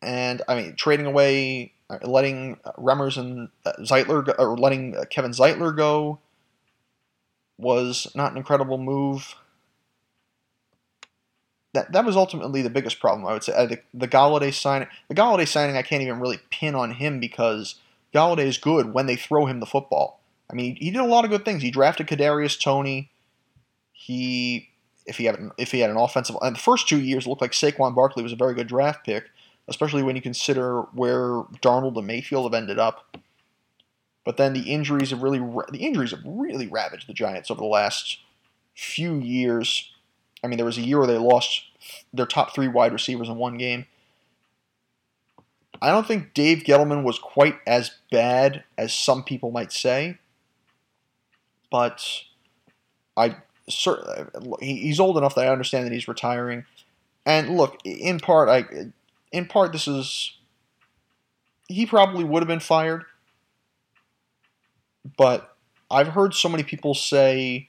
And I mean trading away, uh, letting Remmers and uh, Zeitler or letting uh, Kevin Zeitler go was not an incredible move. That that was ultimately the biggest problem. I would say the the Golladay signing. The Golladay signing I can't even really pin on him because Golladay is good when they throw him the football. I mean, he did a lot of good things. He drafted Kadarius Toney. He if he had an, if he had an offensive and the first two years looked like Saquon Barkley was a very good draft pick especially when you consider where Darnold and Mayfield have ended up. But then the injuries have really the injuries have really ravaged the Giants over the last few years. I mean, there was a year where they lost their top three wide receivers in one game. I don't think Dave Gettleman was quite as bad as some people might say, but I certainly he's old enough that I understand that he's retiring. And look, in part, I in part this is he probably would have been fired, but I've heard so many people say,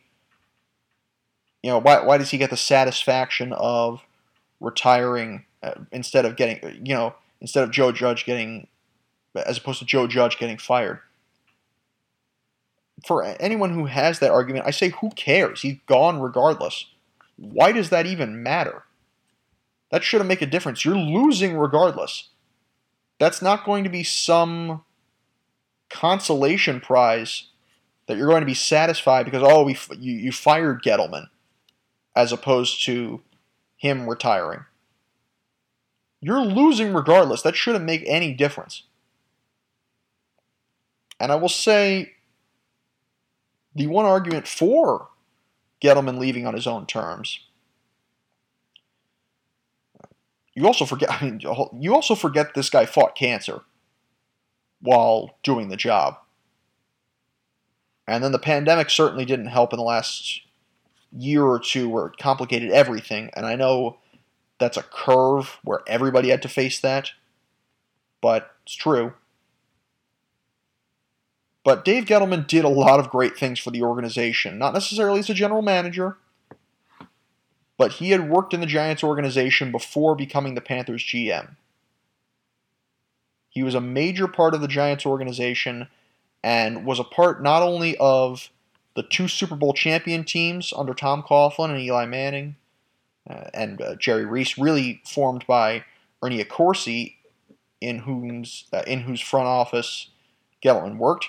you know, why why does he get the satisfaction of retiring uh, instead of getting, you know, instead of Joe Judge getting, as opposed to Joe Judge getting fired? For anyone who has that argument, I say, who cares? He's gone regardless. Why does that even matter? That shouldn't make a difference. You're losing regardless. That's not going to be some consolation prize that you're going to be satisfied because oh we you, you fired Gettleman as opposed to him retiring. You're losing regardless. That shouldn't make any difference. And I will say the one argument for Gettleman leaving on his own terms. You also forget. I mean, you also forget this guy fought cancer while doing the job. And then the pandemic certainly didn't help in the last year or two where it complicated everything. And I know that's a curve where everybody had to face that, but it's true. But Dave Gettleman did a lot of great things for the organization, not necessarily as a general manager, but he had worked in the Giants organization before becoming the Panthers GM. He was a major part of the Giants organization and was a part not only of the two Super Bowl champion teams under Tom Coughlin and Eli Manning uh, and uh, Jerry Reese, really formed by Ernie Accorsi, in whose uh, in whose front office Gettleman worked,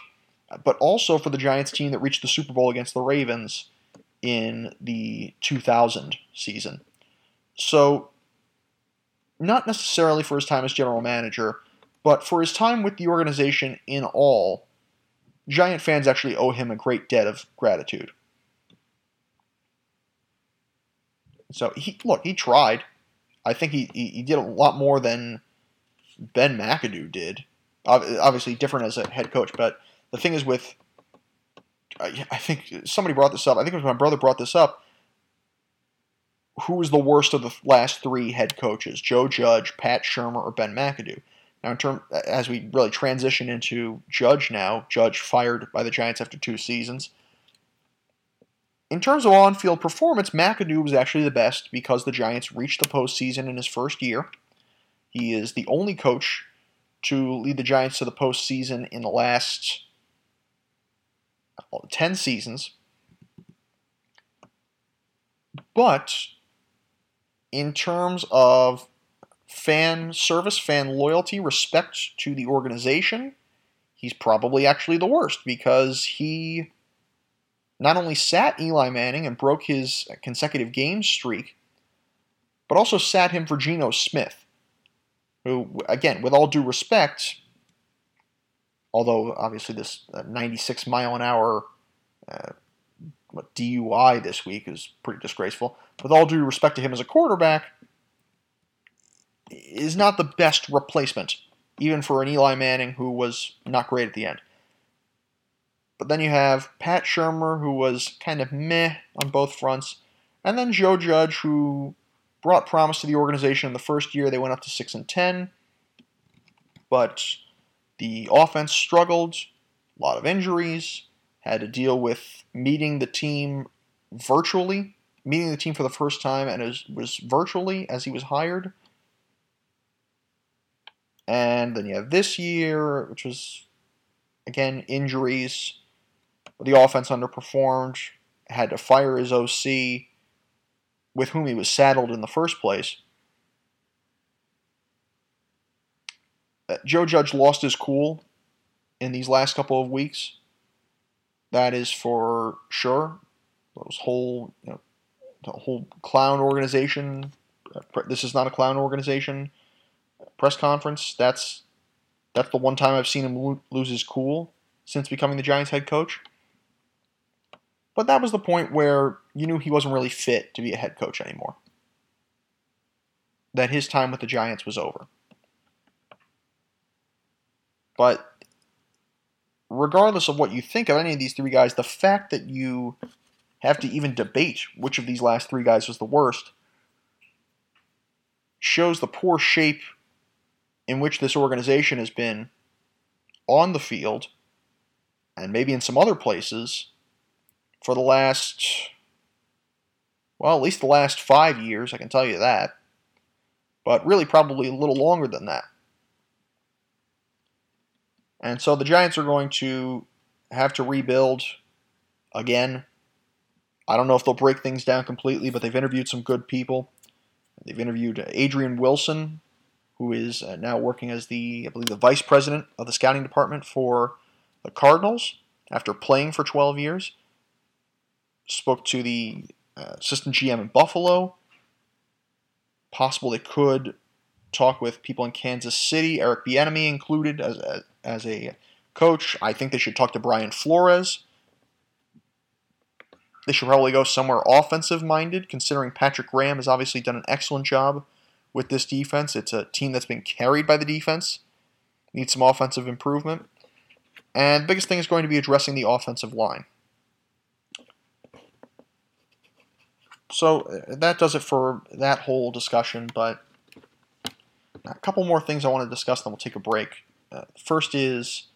but also for the Giants team that reached the Super Bowl against the Ravens in the 2000 season. So, not necessarily for his time as general manager, but for his time with the organization in all, Giant fans actually owe him a great debt of gratitude. So he look, he tried. I think he, he, he did a lot more than Ben McAdoo did. Obviously, different as a head coach, but the thing is with I, think somebody brought this up. I think it was my brother brought this up. Who was the worst of the last three head coaches? Joe Judge, Pat Shurmur, or Ben McAdoo? Now, in term as we really transition into Judge now, Judge fired by the Giants after two seasons. In terms of on-field performance, McAdoo was actually the best because the Giants reached the postseason in his first year. He is the only coach to lead the Giants to the postseason in the last 10 seasons. But in terms of fan service, fan loyalty, respect to the organization, he's probably actually the worst because he not only sat Eli Manning and broke his consecutive game streak, but also sat him for Geno Smith, who, again, with all due respect, although obviously this uh, 96 mile an hour uh, DUI this week is pretty disgraceful, with all due respect to him as a quarterback, is not the best replacement, even for an Eli Manning who was not great at the end. But then you have Pat Shurmur, who was kind of meh on both fronts, and then Joe Judge, who brought promise to the organization in the first year. They went up to six and ten, but the offense struggled, a lot of injuries, had to deal with meeting the team virtually, meeting the team for the first time, and it was virtually as he was hired. And then you have this year, which was, again, injuries. The offense underperformed, had to fire his OC, with whom he was saddled in the first place. Joe Judge lost his cool in these last couple of weeks. That is for sure. Those whole, you know, the whole clown organization. Uh, this is not a clown organization press conference. That's that's the one time I've seen him lo- lose his cool since becoming the Giants head coach. But that was the point where you knew he wasn't really fit to be a head coach anymore. That his time with the Giants was over. But regardless of what you think of any of these three guys, the fact that you have to even debate which of these last three guys was the worst shows the poor shape in which this organization has been on the field and maybe in some other places for the last, well, at least the last five years, I can tell you that. But really, probably a little longer than that. And so the Giants are going to have to rebuild again. I don't know if they'll break things down completely, but they've interviewed some good people. They've interviewed Adrian Wilson, who is uh, now working as the, I believe, the vice president of the scouting department for the Cardinals after playing for 12 years. Spoke to the uh, assistant GM in Buffalo. Possible they could talk with people in Kansas City, Eric Bieniemy included as a, as a coach. I think they should talk to Brian Flores. They should probably go somewhere offensive minded, considering Patrick Graham has obviously done an excellent job with this defense. It's a team that's been carried by the defense. Needs some offensive improvement. And the biggest thing is going to be addressing the offensive line. So uh, that does it for that whole discussion, but a couple more things I want to discuss, then we'll take a break. Uh, first is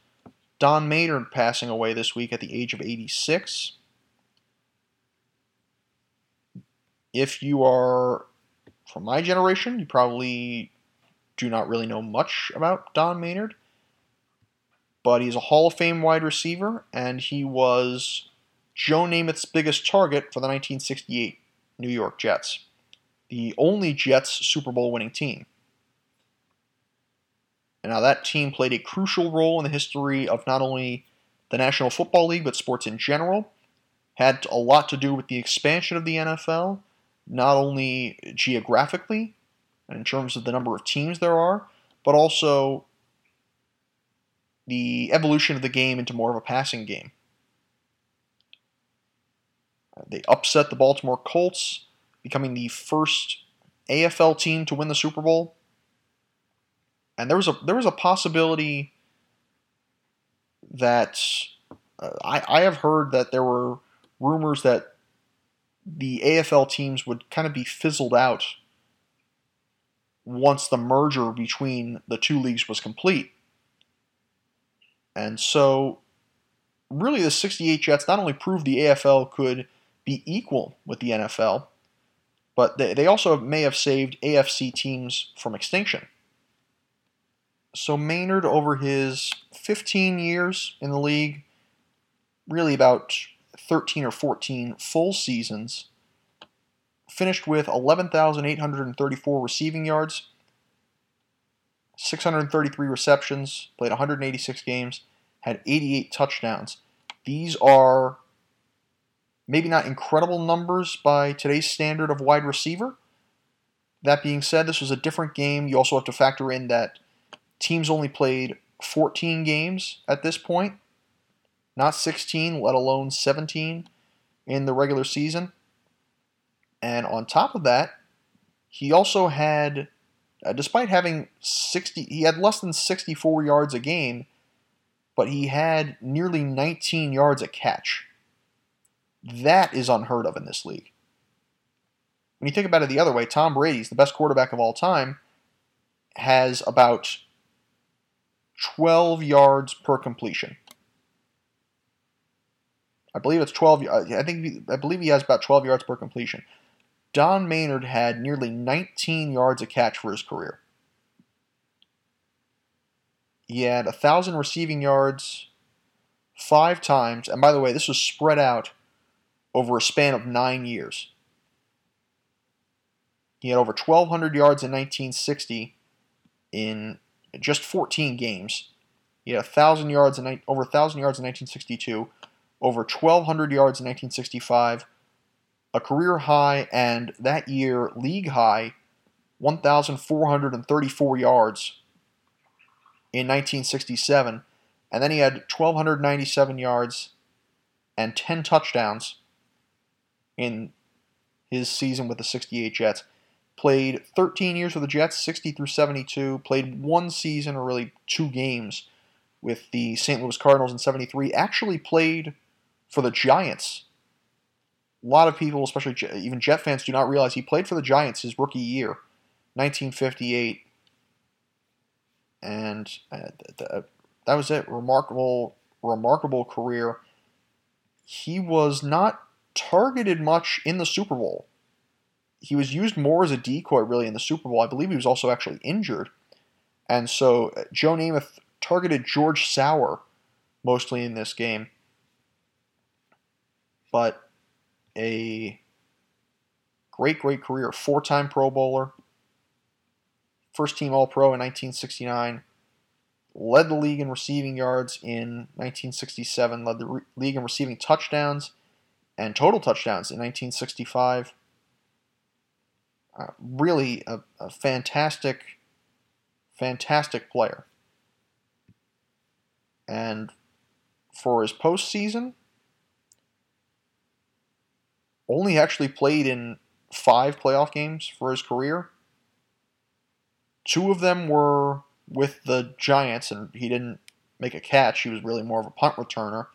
Don Maynard passing away this week at the age of 86. If you are from my generation, you probably do not really know much about Don Maynard, but he's a Hall of Fame wide receiver, and he was Joe Namath's biggest target for the 1968 New York Jets, the only Jets Super Bowl winning team. And now that team played a crucial role in the history of not only the National Football League, but sports in general. Had a lot to do with the expansion of the NFL, not only geographically, in terms of the number of teams there are, but also the evolution of the game into more of a passing game. Uh, they upset the Baltimore Colts, becoming the first AFL team to win the Super Bowl and there was a there was a possibility that uh, I I have heard that there were rumors that the AFL teams would kind of be fizzled out once the merger between the two leagues was complete. And so really the 68 Jets not only proved the AFL could be equal with the NFL, but they, they also may have saved AFC teams from extinction. So Maynard, over his 15 years in the league, really about 13 or 14 full seasons, finished with 11,834 receiving yards, 633 receptions, played 186 games, had 88 touchdowns. These are maybe not incredible numbers by today's standard of wide receiver. That being said, this was a different game. You also have to factor in that Teams only played 14 games at this point, not 16, let alone 17 in the regular season. And on top of that, he also had, uh, despite having 60, he had less than 64 yards a game, but he had nearly 19 yards a catch. That is unheard of in this league. When you think about it the other way, Tom Brady's the best quarterback of all time, has about 12 yards per completion. I believe it's 12. Uh, I think I believe he has about 12 yards per completion. Don Maynard had nearly 19 yards a catch for his career. He had 1,000 receiving yards five times. And by the way, this was spread out over a span of nine years. He had over 1,200 yards in 1960 in just 14 games. He had 1,000 yards in, over 1,000 yards in 1962, over 1,200 yards in 1965, a career high, and that year, league high, 1,434 yards in 1967. And then he had 1,297 yards and 10 touchdowns in his season with the 68 Jets. Played 13 years with the Jets, 60 through 72. Played one season, or really two games, with the St. Louis Cardinals in 73. Actually played for the Giants. A lot of people, especially even Jet fans, do not realize he played for the Giants his rookie year, 1958. And uh, that was it. Remarkable, remarkable career. He was not targeted much in the Super Bowl. He was used more as a decoy, really, in the Super Bowl. I believe he was also actually injured. And so uh, Joe Namath targeted George Sauer mostly in this game. But a great, great career. Four time Pro Bowler, first team All Pro in 1969, led the league in receiving yards in 1967, led the re- league in receiving touchdowns and total touchdowns in 1965. Uh, really a, a fantastic, fantastic player. And for his postseason, only actually played in five playoff games for his career. Two of them were with the Giants, and he didn't make a catch. He was really more of a punt returner.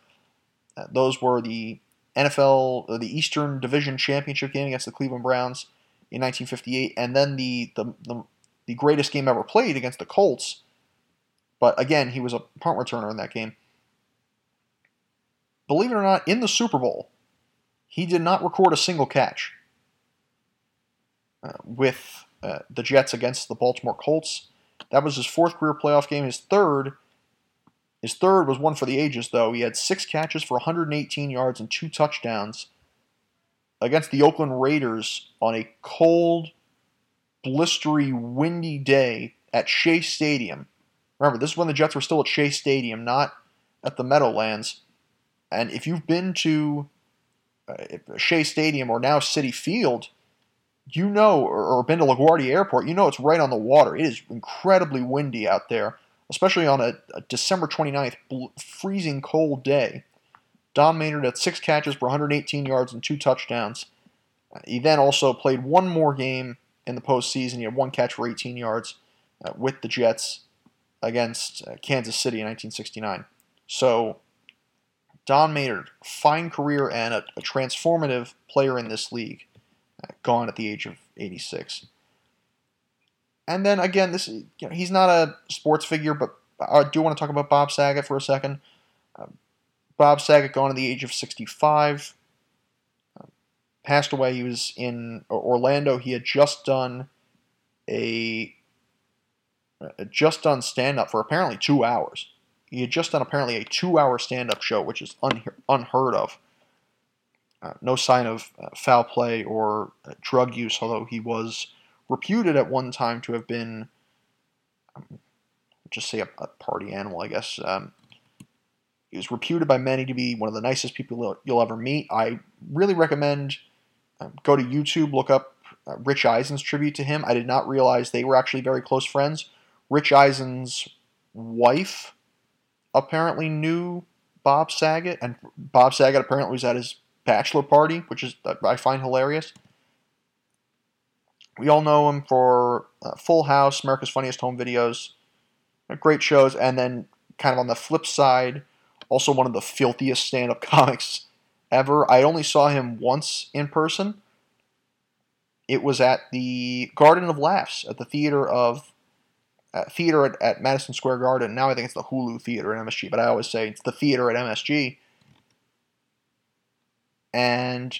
Uh, those were the NFL, the Eastern Division Championship game against the Cleveland Browns in 1958, and then the, the, the, the greatest game ever played against the Colts. But again, he was a punt returner in that game. Believe it or not, in the Super Bowl, he did not record a single catch uh, with uh, the Jets against the Baltimore Colts. That was his fourth career playoff game. His third, his third was one for the ages, though. He had six catches for 118 yards and two touchdowns against the Oakland Raiders on a cold, blistery, windy day at Shea Stadium. Remember, this is when the Jets were still at Shea Stadium, not at the Meadowlands. And if you've been to uh, Shea Stadium or now Citi Field, you know, or, or been to LaGuardia Airport, you know it's right on the water. It is incredibly windy out there, especially on a, a December 29th, bl- freezing cold day. Don Maynard had six catches for 118 yards and two touchdowns. He then also played one more game in the postseason. He had one catch for 18 yards uh, with the Jets against uh, Kansas City in 1969. So Don Maynard, fine career and a, a transformative player in this league, uh, gone at the age of 86. And then again, this you know, he's not a sports figure, but I do want to talk about Bob Saget for a second. Bob Saget, gone at the age of 65, uh, passed away. He was in Orlando. He had just done a just done stand up for apparently two hours. He had just done apparently a two-hour stand-up show, which is un- unheard of. Uh, no sign of uh, foul play or uh, drug use, although he was reputed at one time to have been, um, just say, a, a, party animal, I guess. Um, he was reputed by many to be one of the nicest people you'll ever meet. I really recommend um, go to YouTube, look up uh, Rich Eisen's tribute to him. I did not realize they were actually very close friends. Rich Eisen's wife apparently knew Bob Saget, and Bob Saget apparently was at his bachelor party, which is I find hilarious. We all know him for uh, Full House, America's Funniest Home Videos, uh, great shows, and then kind of on the flip side, also one of the filthiest stand-up comics ever. I only saw him once in person. It was at the Garden of Laughs at the theater of uh, theater at, at, Madison Square Garden. Now I think it's the Hulu Theater at MSG, but I always say it's the theater at MSG. And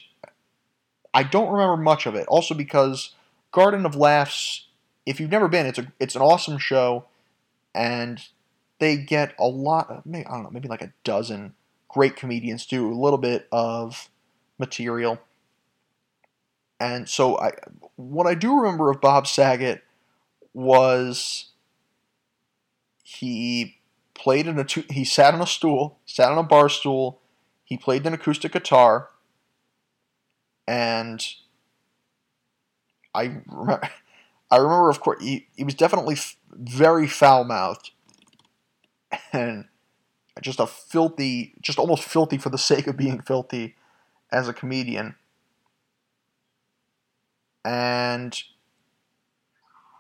I don't remember much of it. Also because Garden of Laughs, if you've never been, it's a it's an awesome show, and they get a lot. Of, maybe, I don't know, maybe like a dozen great comedians do a little bit of material. And so I, what I do remember of Bob Saget was he played in a he sat on a stool, sat on a bar stool. He played an acoustic guitar, and I remember, I remember of course he, he was definitely very foul mouthed, and just a filthy, just almost filthy for the sake of being filthy as a comedian. And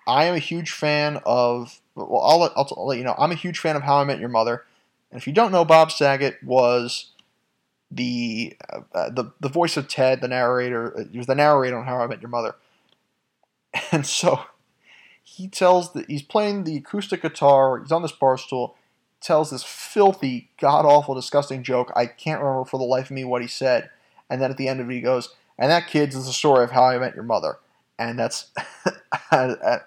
I am a huge fan of. Well, I'll let, I'll, I'll let you know. I'm a huge fan of How I Met Your Mother. And if you don't know, Bob Saget was the uh, the the voice of Ted, the narrator. He was the narrator on How I Met Your Mother. And so he tells that he's playing the acoustic guitar. He's on this bar stool. Tells this filthy, god awful, disgusting joke. I can't remember for the life of me what he said. And then at the end of it, he goes, "And that kid's is the story of how I met your mother." And that's, and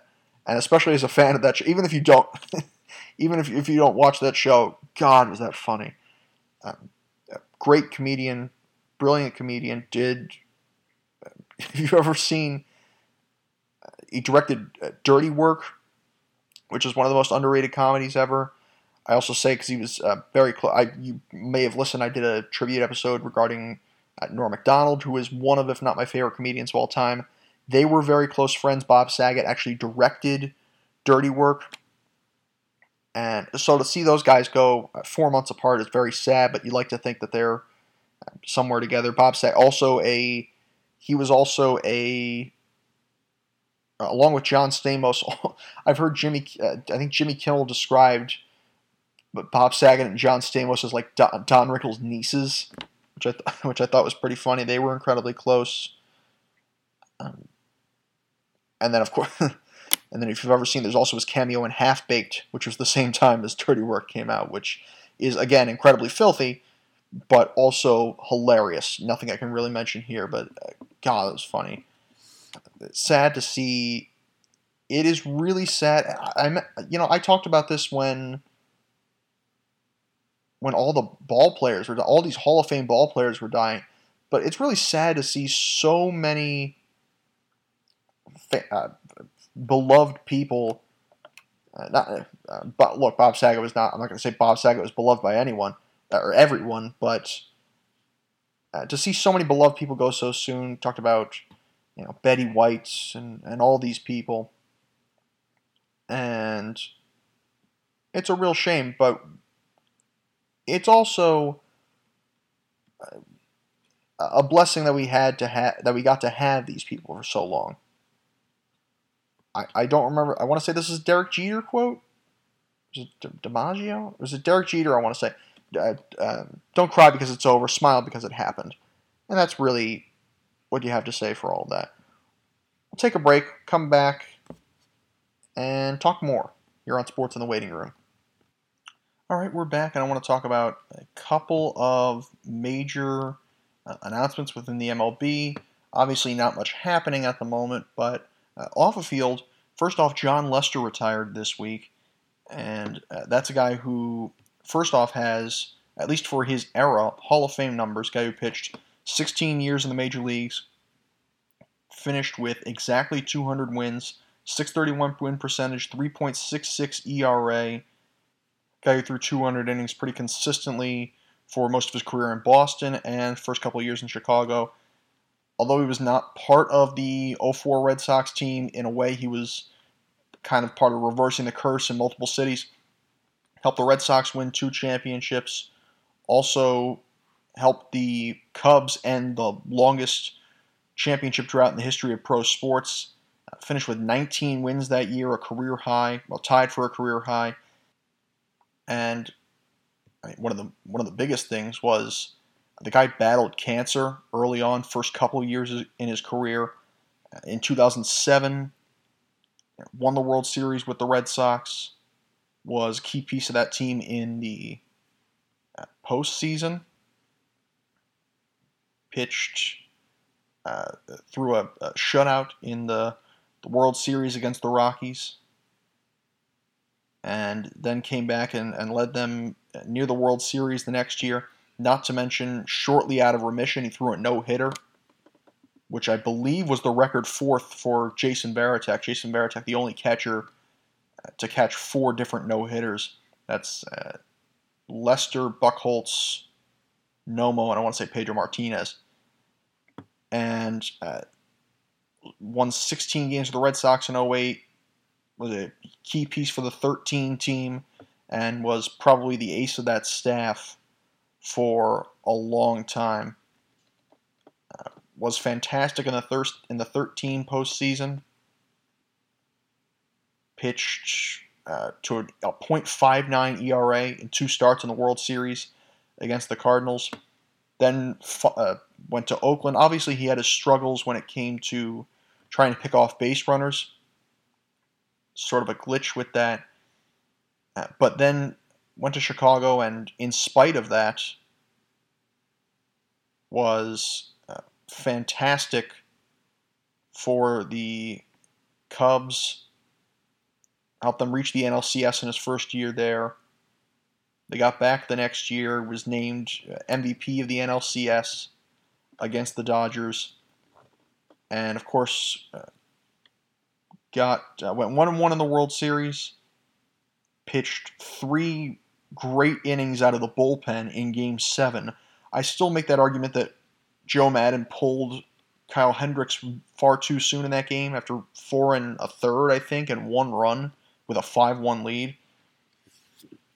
especially as a fan of that show, even if you don't, even if if you don't watch that show, God, was that funny. Um, great comedian, brilliant comedian. Did have you ever seen? He directed uh, Dirty Work, which is one of the most underrated comedies ever. I also say because he was uh, very close. I you may have listened. I did a tribute episode regarding uh, Norm Macdonald, who is one of, if not my favorite comedians of all time. They were very close friends. Bob Saget actually directed Dirty Work, and so to see those guys go uh, four months apart is very sad. But you like to think that they're uh, somewhere together. Bob Saget also a he was also a along with John Stamos. I've heard Jimmy. Uh, I think Jimmy Kimmel described but Bob Saget and John Stamos as like Don, Don Rickles' nieces, which I th- which I thought was pretty funny. They were incredibly close. Um, and then of course, and then if you've ever seen, there's also his cameo in Half Baked, which was the same time as Dirty Work came out, which is again incredibly filthy, but also hilarious. Nothing I can really mention here, but uh, God, it was funny. Sad to see. It is really sad. I, I you know I talked about this when when all the ball players were all these Hall of Fame ball players were dying. But it's really sad to see so many uh, beloved people. Uh, not, uh, but look, Bob Saget was not. I'm not going to say Bob Saget was beloved by anyone or everyone, but uh, to see so many beloved people go so soon. Talked about you know Betty White and and all these people, and it's a real shame. But it's also uh, a blessing that we had to have that we got to have these people for so long. I, I don't remember. I want to say this is Derek Jeter quote. Is it DiMaggio? Or is it Derek Jeter? I want to say, uh, uh, "Don't cry because it's over. Smile because it happened." And that's really what you have to say for all that. We'll take a break, come back, and talk more. You're on Sports in the Waiting Room. All right, we're back, and I want to talk about a couple of major uh, announcements within the MLB. Obviously, not much happening at the moment, but uh, off the field, first off, Jon Lester retired this week, and uh, that's a guy who, first off, has, at least for his era, Hall of Fame numbers. Guy who pitched 16 years in the major leagues, finished with exactly 200 wins, 631 win percentage, 3.66 ERA guy who threw 200 innings pretty consistently for most of his career in Boston and first couple of years in Chicago. Although he was not part of the 04 Red Sox team, in a way he was kind of part of reversing the curse in multiple cities. Helped the Red Sox win two championships. Also helped the Cubs end the longest championship drought in the history of pro sports. Finished with 19 wins that year, a career high, well tied for a career high. And I mean, one of the one of the biggest things was the guy battled cancer early on, first couple years in his career. In 2007, won the World Series with the Red Sox, was key piece of that team in the uh, postseason. Pitched uh, through a, a, shutout in the, the World Series against the Rockies and then came back and, and led them near the World Series the next year. Not to mention, shortly out of remission, he threw a no hitter, which I believe was the record fourth for Jason Varitek. Jason Varitek, the only catcher uh, to catch four different no hitters. That's uh, Lester, Buchholz, Nomo, and I want to say Pedro Martinez. And uh, won 16 games with the Red Sox in 08, was a key piece for the 13 team and was probably the ace of that staff for a long time. Uh, was fantastic in the thirst in the 13 postseason. Pitched uh, to a, a .59 ERA in two starts in the World Series against the Cardinals. Then uh, went to Oakland. Obviously, he had his struggles when it came to trying to pick off base runners. Sort of a glitch with that. Uh, but then went to Chicago, and in spite of that, was uh, fantastic for the Cubs. Helped them reach the NLCS in his first year there. They got back the next year, was named MVP of the NLCS against the Dodgers, and of course, uh, got uh, went one and one in the World Series. Pitched three great innings out of the bullpen in Game Seven. I still make that argument that Joe Maddon pulled Kyle Hendricks far too soon in that game after four and a third, I think, and one run with a five-one lead.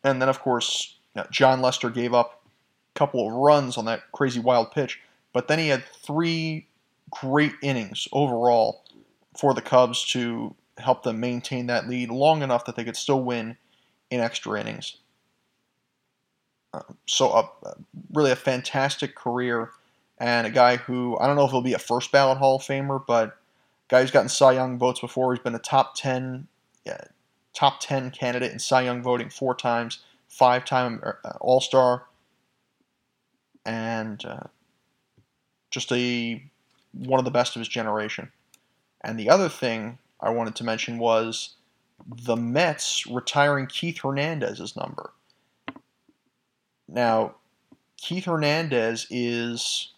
And then, of course, Jon Lester gave up a couple of runs on that crazy wild pitch, but then he had three great innings overall for the Cubs to help them maintain that lead long enough that they could still win in extra innings. Uh, so, uh, really a fantastic career, and a guy who I don't know if he'll be a first ballot Hall of Famer, but guy who's gotten Cy Young votes before. He's been a top ten, yeah, top 10 candidate in Cy Young voting four times, five time uh, All Star, and uh, just a one of the best of his generation. And the other thing I wanted to mention was the Mets retiring Keith Hernandez's number. Now, Keith Hernandez is,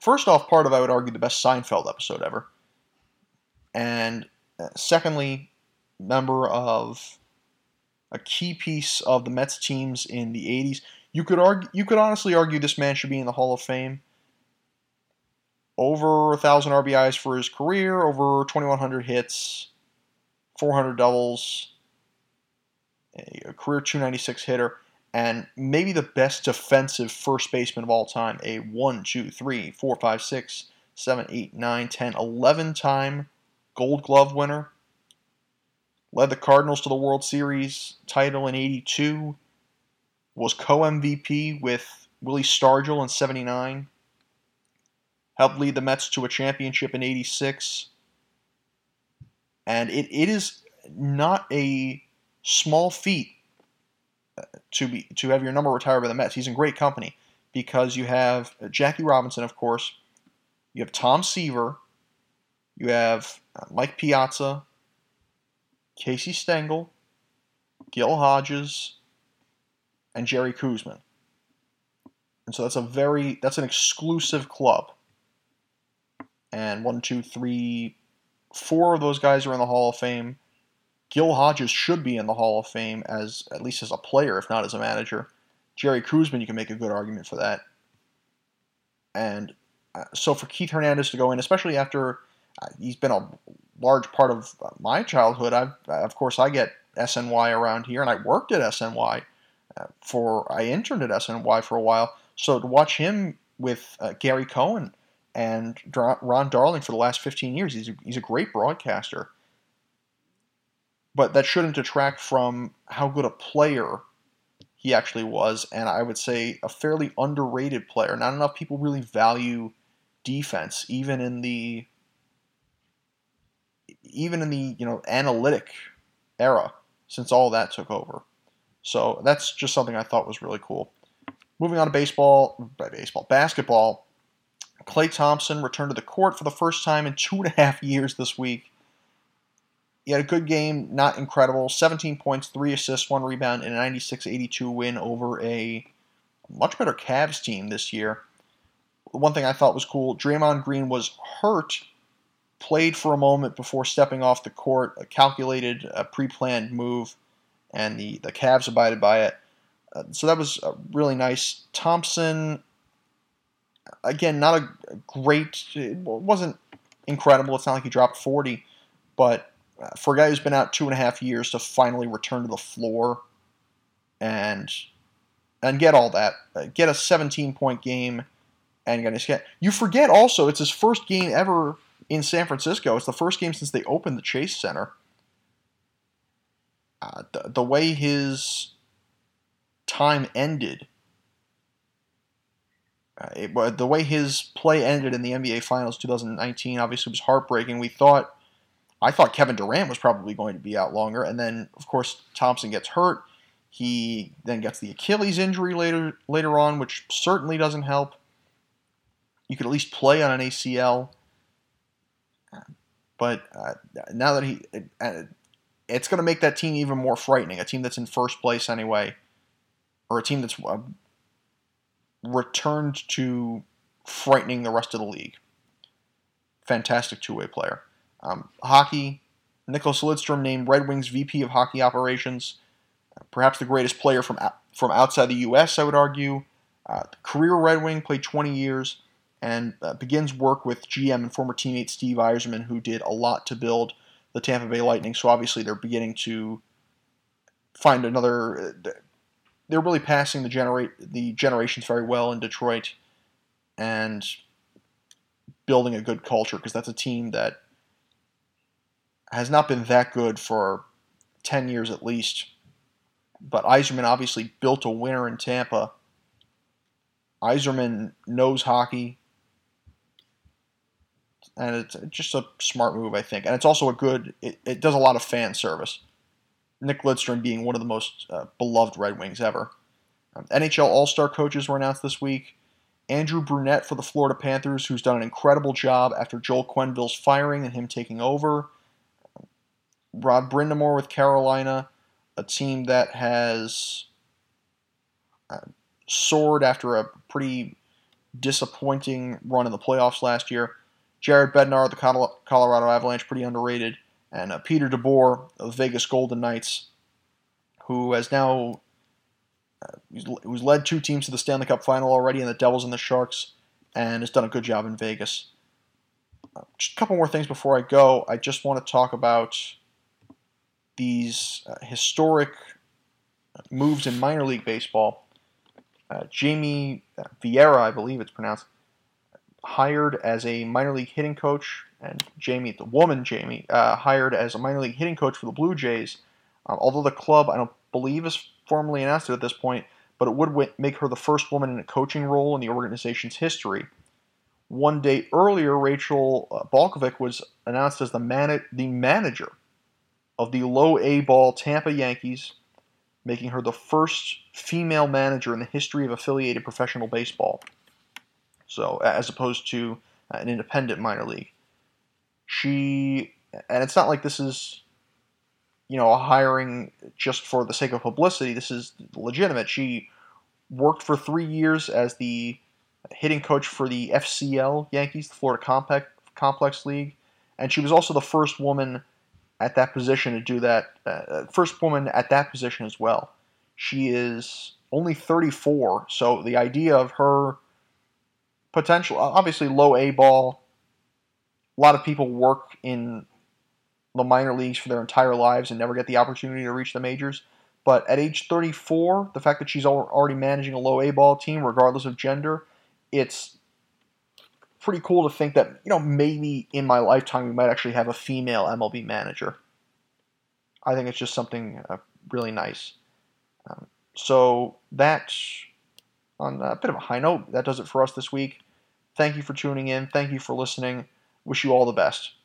first off, part of, I would argue, the best Seinfeld episode ever. And uh, secondly, member of a key piece of the Mets teams in the 80s. You could argue, you could honestly argue this man should be in the Hall of Fame. Over a thousand RBIs for his career, over 2,100 hits, 400 doubles, a career 296 hitter, and maybe the best defensive first baseman of all time. A 1, 2, 3, 4, 5, 6, 7, 8, 9, 10, 11 time Gold Glove winner led the Cardinals to the World Series title in 82, was co MVP with Willie Stargell in 79, helped lead the Mets to a championship in 86. And it, it is not a small feat uh, to be to have your number retired by the Mets. He's in great company because you have Jackie Robinson, of course, you have Tom Seaver, you have uh, Mike Piazza, Casey Stengel, Gil Hodges, and Jerry Koosman. And so that's a very that's an exclusive club. And one, two, three, four of those guys are in the Hall of Fame. Gil Hodges should be in the Hall of Fame as at least as a player, if not as a manager. Jerry Koosman, you can make a good argument for that. And uh, so for Keith Hernandez to go in, especially after uh, he's been a large part of my childhood. I've, of course, I get SNY around here, and I worked at SNY uh, for I interned at SNY for a while. So to watch him with uh, Gary Cohen and Ron Darling for the last 15 years, he's a, he's a great broadcaster. But that shouldn't detract from how good a player he actually was, and I would say a fairly underrated player. Not enough people really value defense, even in the even in the you know analytic era since all that took over. So that's just something I thought was really cool. Moving on to baseball, baseball, basketball. Klay Thompson returned to the court for the first time in two and a half years this week. He had a good game, not incredible. 17 points, 3 assists, 1 rebound, and a 96 82 win over a much better Cavs team this year. One thing I thought was cool Draymond Green was hurt played for a moment before stepping off the court, a calculated, a pre-planned move, and the, the Cavs abided by it. Uh, so that was uh, really nice. Thompson, again, not a great, it wasn't incredible. It's not like he dropped 40, but for a guy who's been out two and a half years to finally return to the floor and and get all that, uh, get a 17 point game, and get. You forget also it's his first game ever in San Francisco. It's the first game since they opened the Chase Center. Uh, the, the way his time ended, uh, it, the way his play ended in the NBA Finals 2019 obviously was heartbreaking. We thought, I thought Kevin Durant was probably going to be out longer, and then of course Thompson gets hurt. He then gets the Achilles injury later later on, which certainly doesn't help. You could at least play on an ACL. But uh, now that he, uh, it's going to make that team even more frightening. A team that's in first place anyway, or a team that's uh, returned to frightening the rest of the league. Fantastic two-way player. Um, hockey, Nicholas Lidstrom named Red Wings VP of Hockey Operations, perhaps the greatest player from from outside the U.S. I would argue. Uh, career Red Wing, played 20 years and uh, begins work with GM and former teammate Steve Yzerman, who did a lot to build the Tampa Bay Lightning. So obviously they're beginning to find another. They're really passing the generate the generations very well in Detroit, and building a good culture because that's a team that has not been that good for ten years at least. But Yzerman obviously built a winner in Tampa. Yzerman knows hockey and it's just a smart move, I think. And it's also a good. It, it does a lot of fan service. Nick Lidstrom being one of the most uh, beloved Red Wings ever. Um, NHL All Star coaches were announced this week. Andrew Brunette for the Florida Panthers, who's done an incredible job after Joel Quenneville's firing and him taking over. Rod Brind'Amour with Carolina, a team that has uh, soared after a pretty disappointing run in the playoffs last year. Jared Bednar, the Colorado Avalanche, pretty underrated, and uh, Peter DeBoer of Vegas Golden Knights, who has now uh, who's led two teams to the Stanley Cup final already, and the Devils and the Sharks, and has done a good job in Vegas. Uh, just a couple more things before I go. I just want to talk about these uh, historic moves in minor league baseball. Uh, Jamie uh, Vieira, I believe it's pronounced, hired as a minor league hitting coach, and Jamie, the woman Jamie, uh, hired as a minor league hitting coach for the Blue Jays. Um, although the club, I don't believe, is formally announced at this point, but it would w- make her the first woman in a coaching role in the organization's history. One day earlier, Rachel uh, Balkovec was announced as the, man- the manager of the low A ball Tampa Yankees, making her the first female manager in the history of affiliated professional baseball. So as opposed to uh, an independent minor league, she and it's not like this is you know a hiring just for the sake of publicity. This is legitimate. She worked for three years as the hitting coach for the FCL Yankees, the Florida Compact Complex League, and she was also the first woman at that position to do that. Uh, first woman at that position as well. She is only 34, so the idea of her potential, obviously low A ball. A lot of people work in the minor leagues for their entire lives and never get the opportunity to reach the majors. But at age 34, the fact that she's already managing a low A ball team, regardless of gender, it's pretty cool to think that, you know, maybe in my lifetime we might actually have a female MLB manager. I think it's just something uh, really nice. Um, so that, on a bit of a high note, that does it for us this week. Thank you for tuning in. Thank you for listening. Wish you all the best.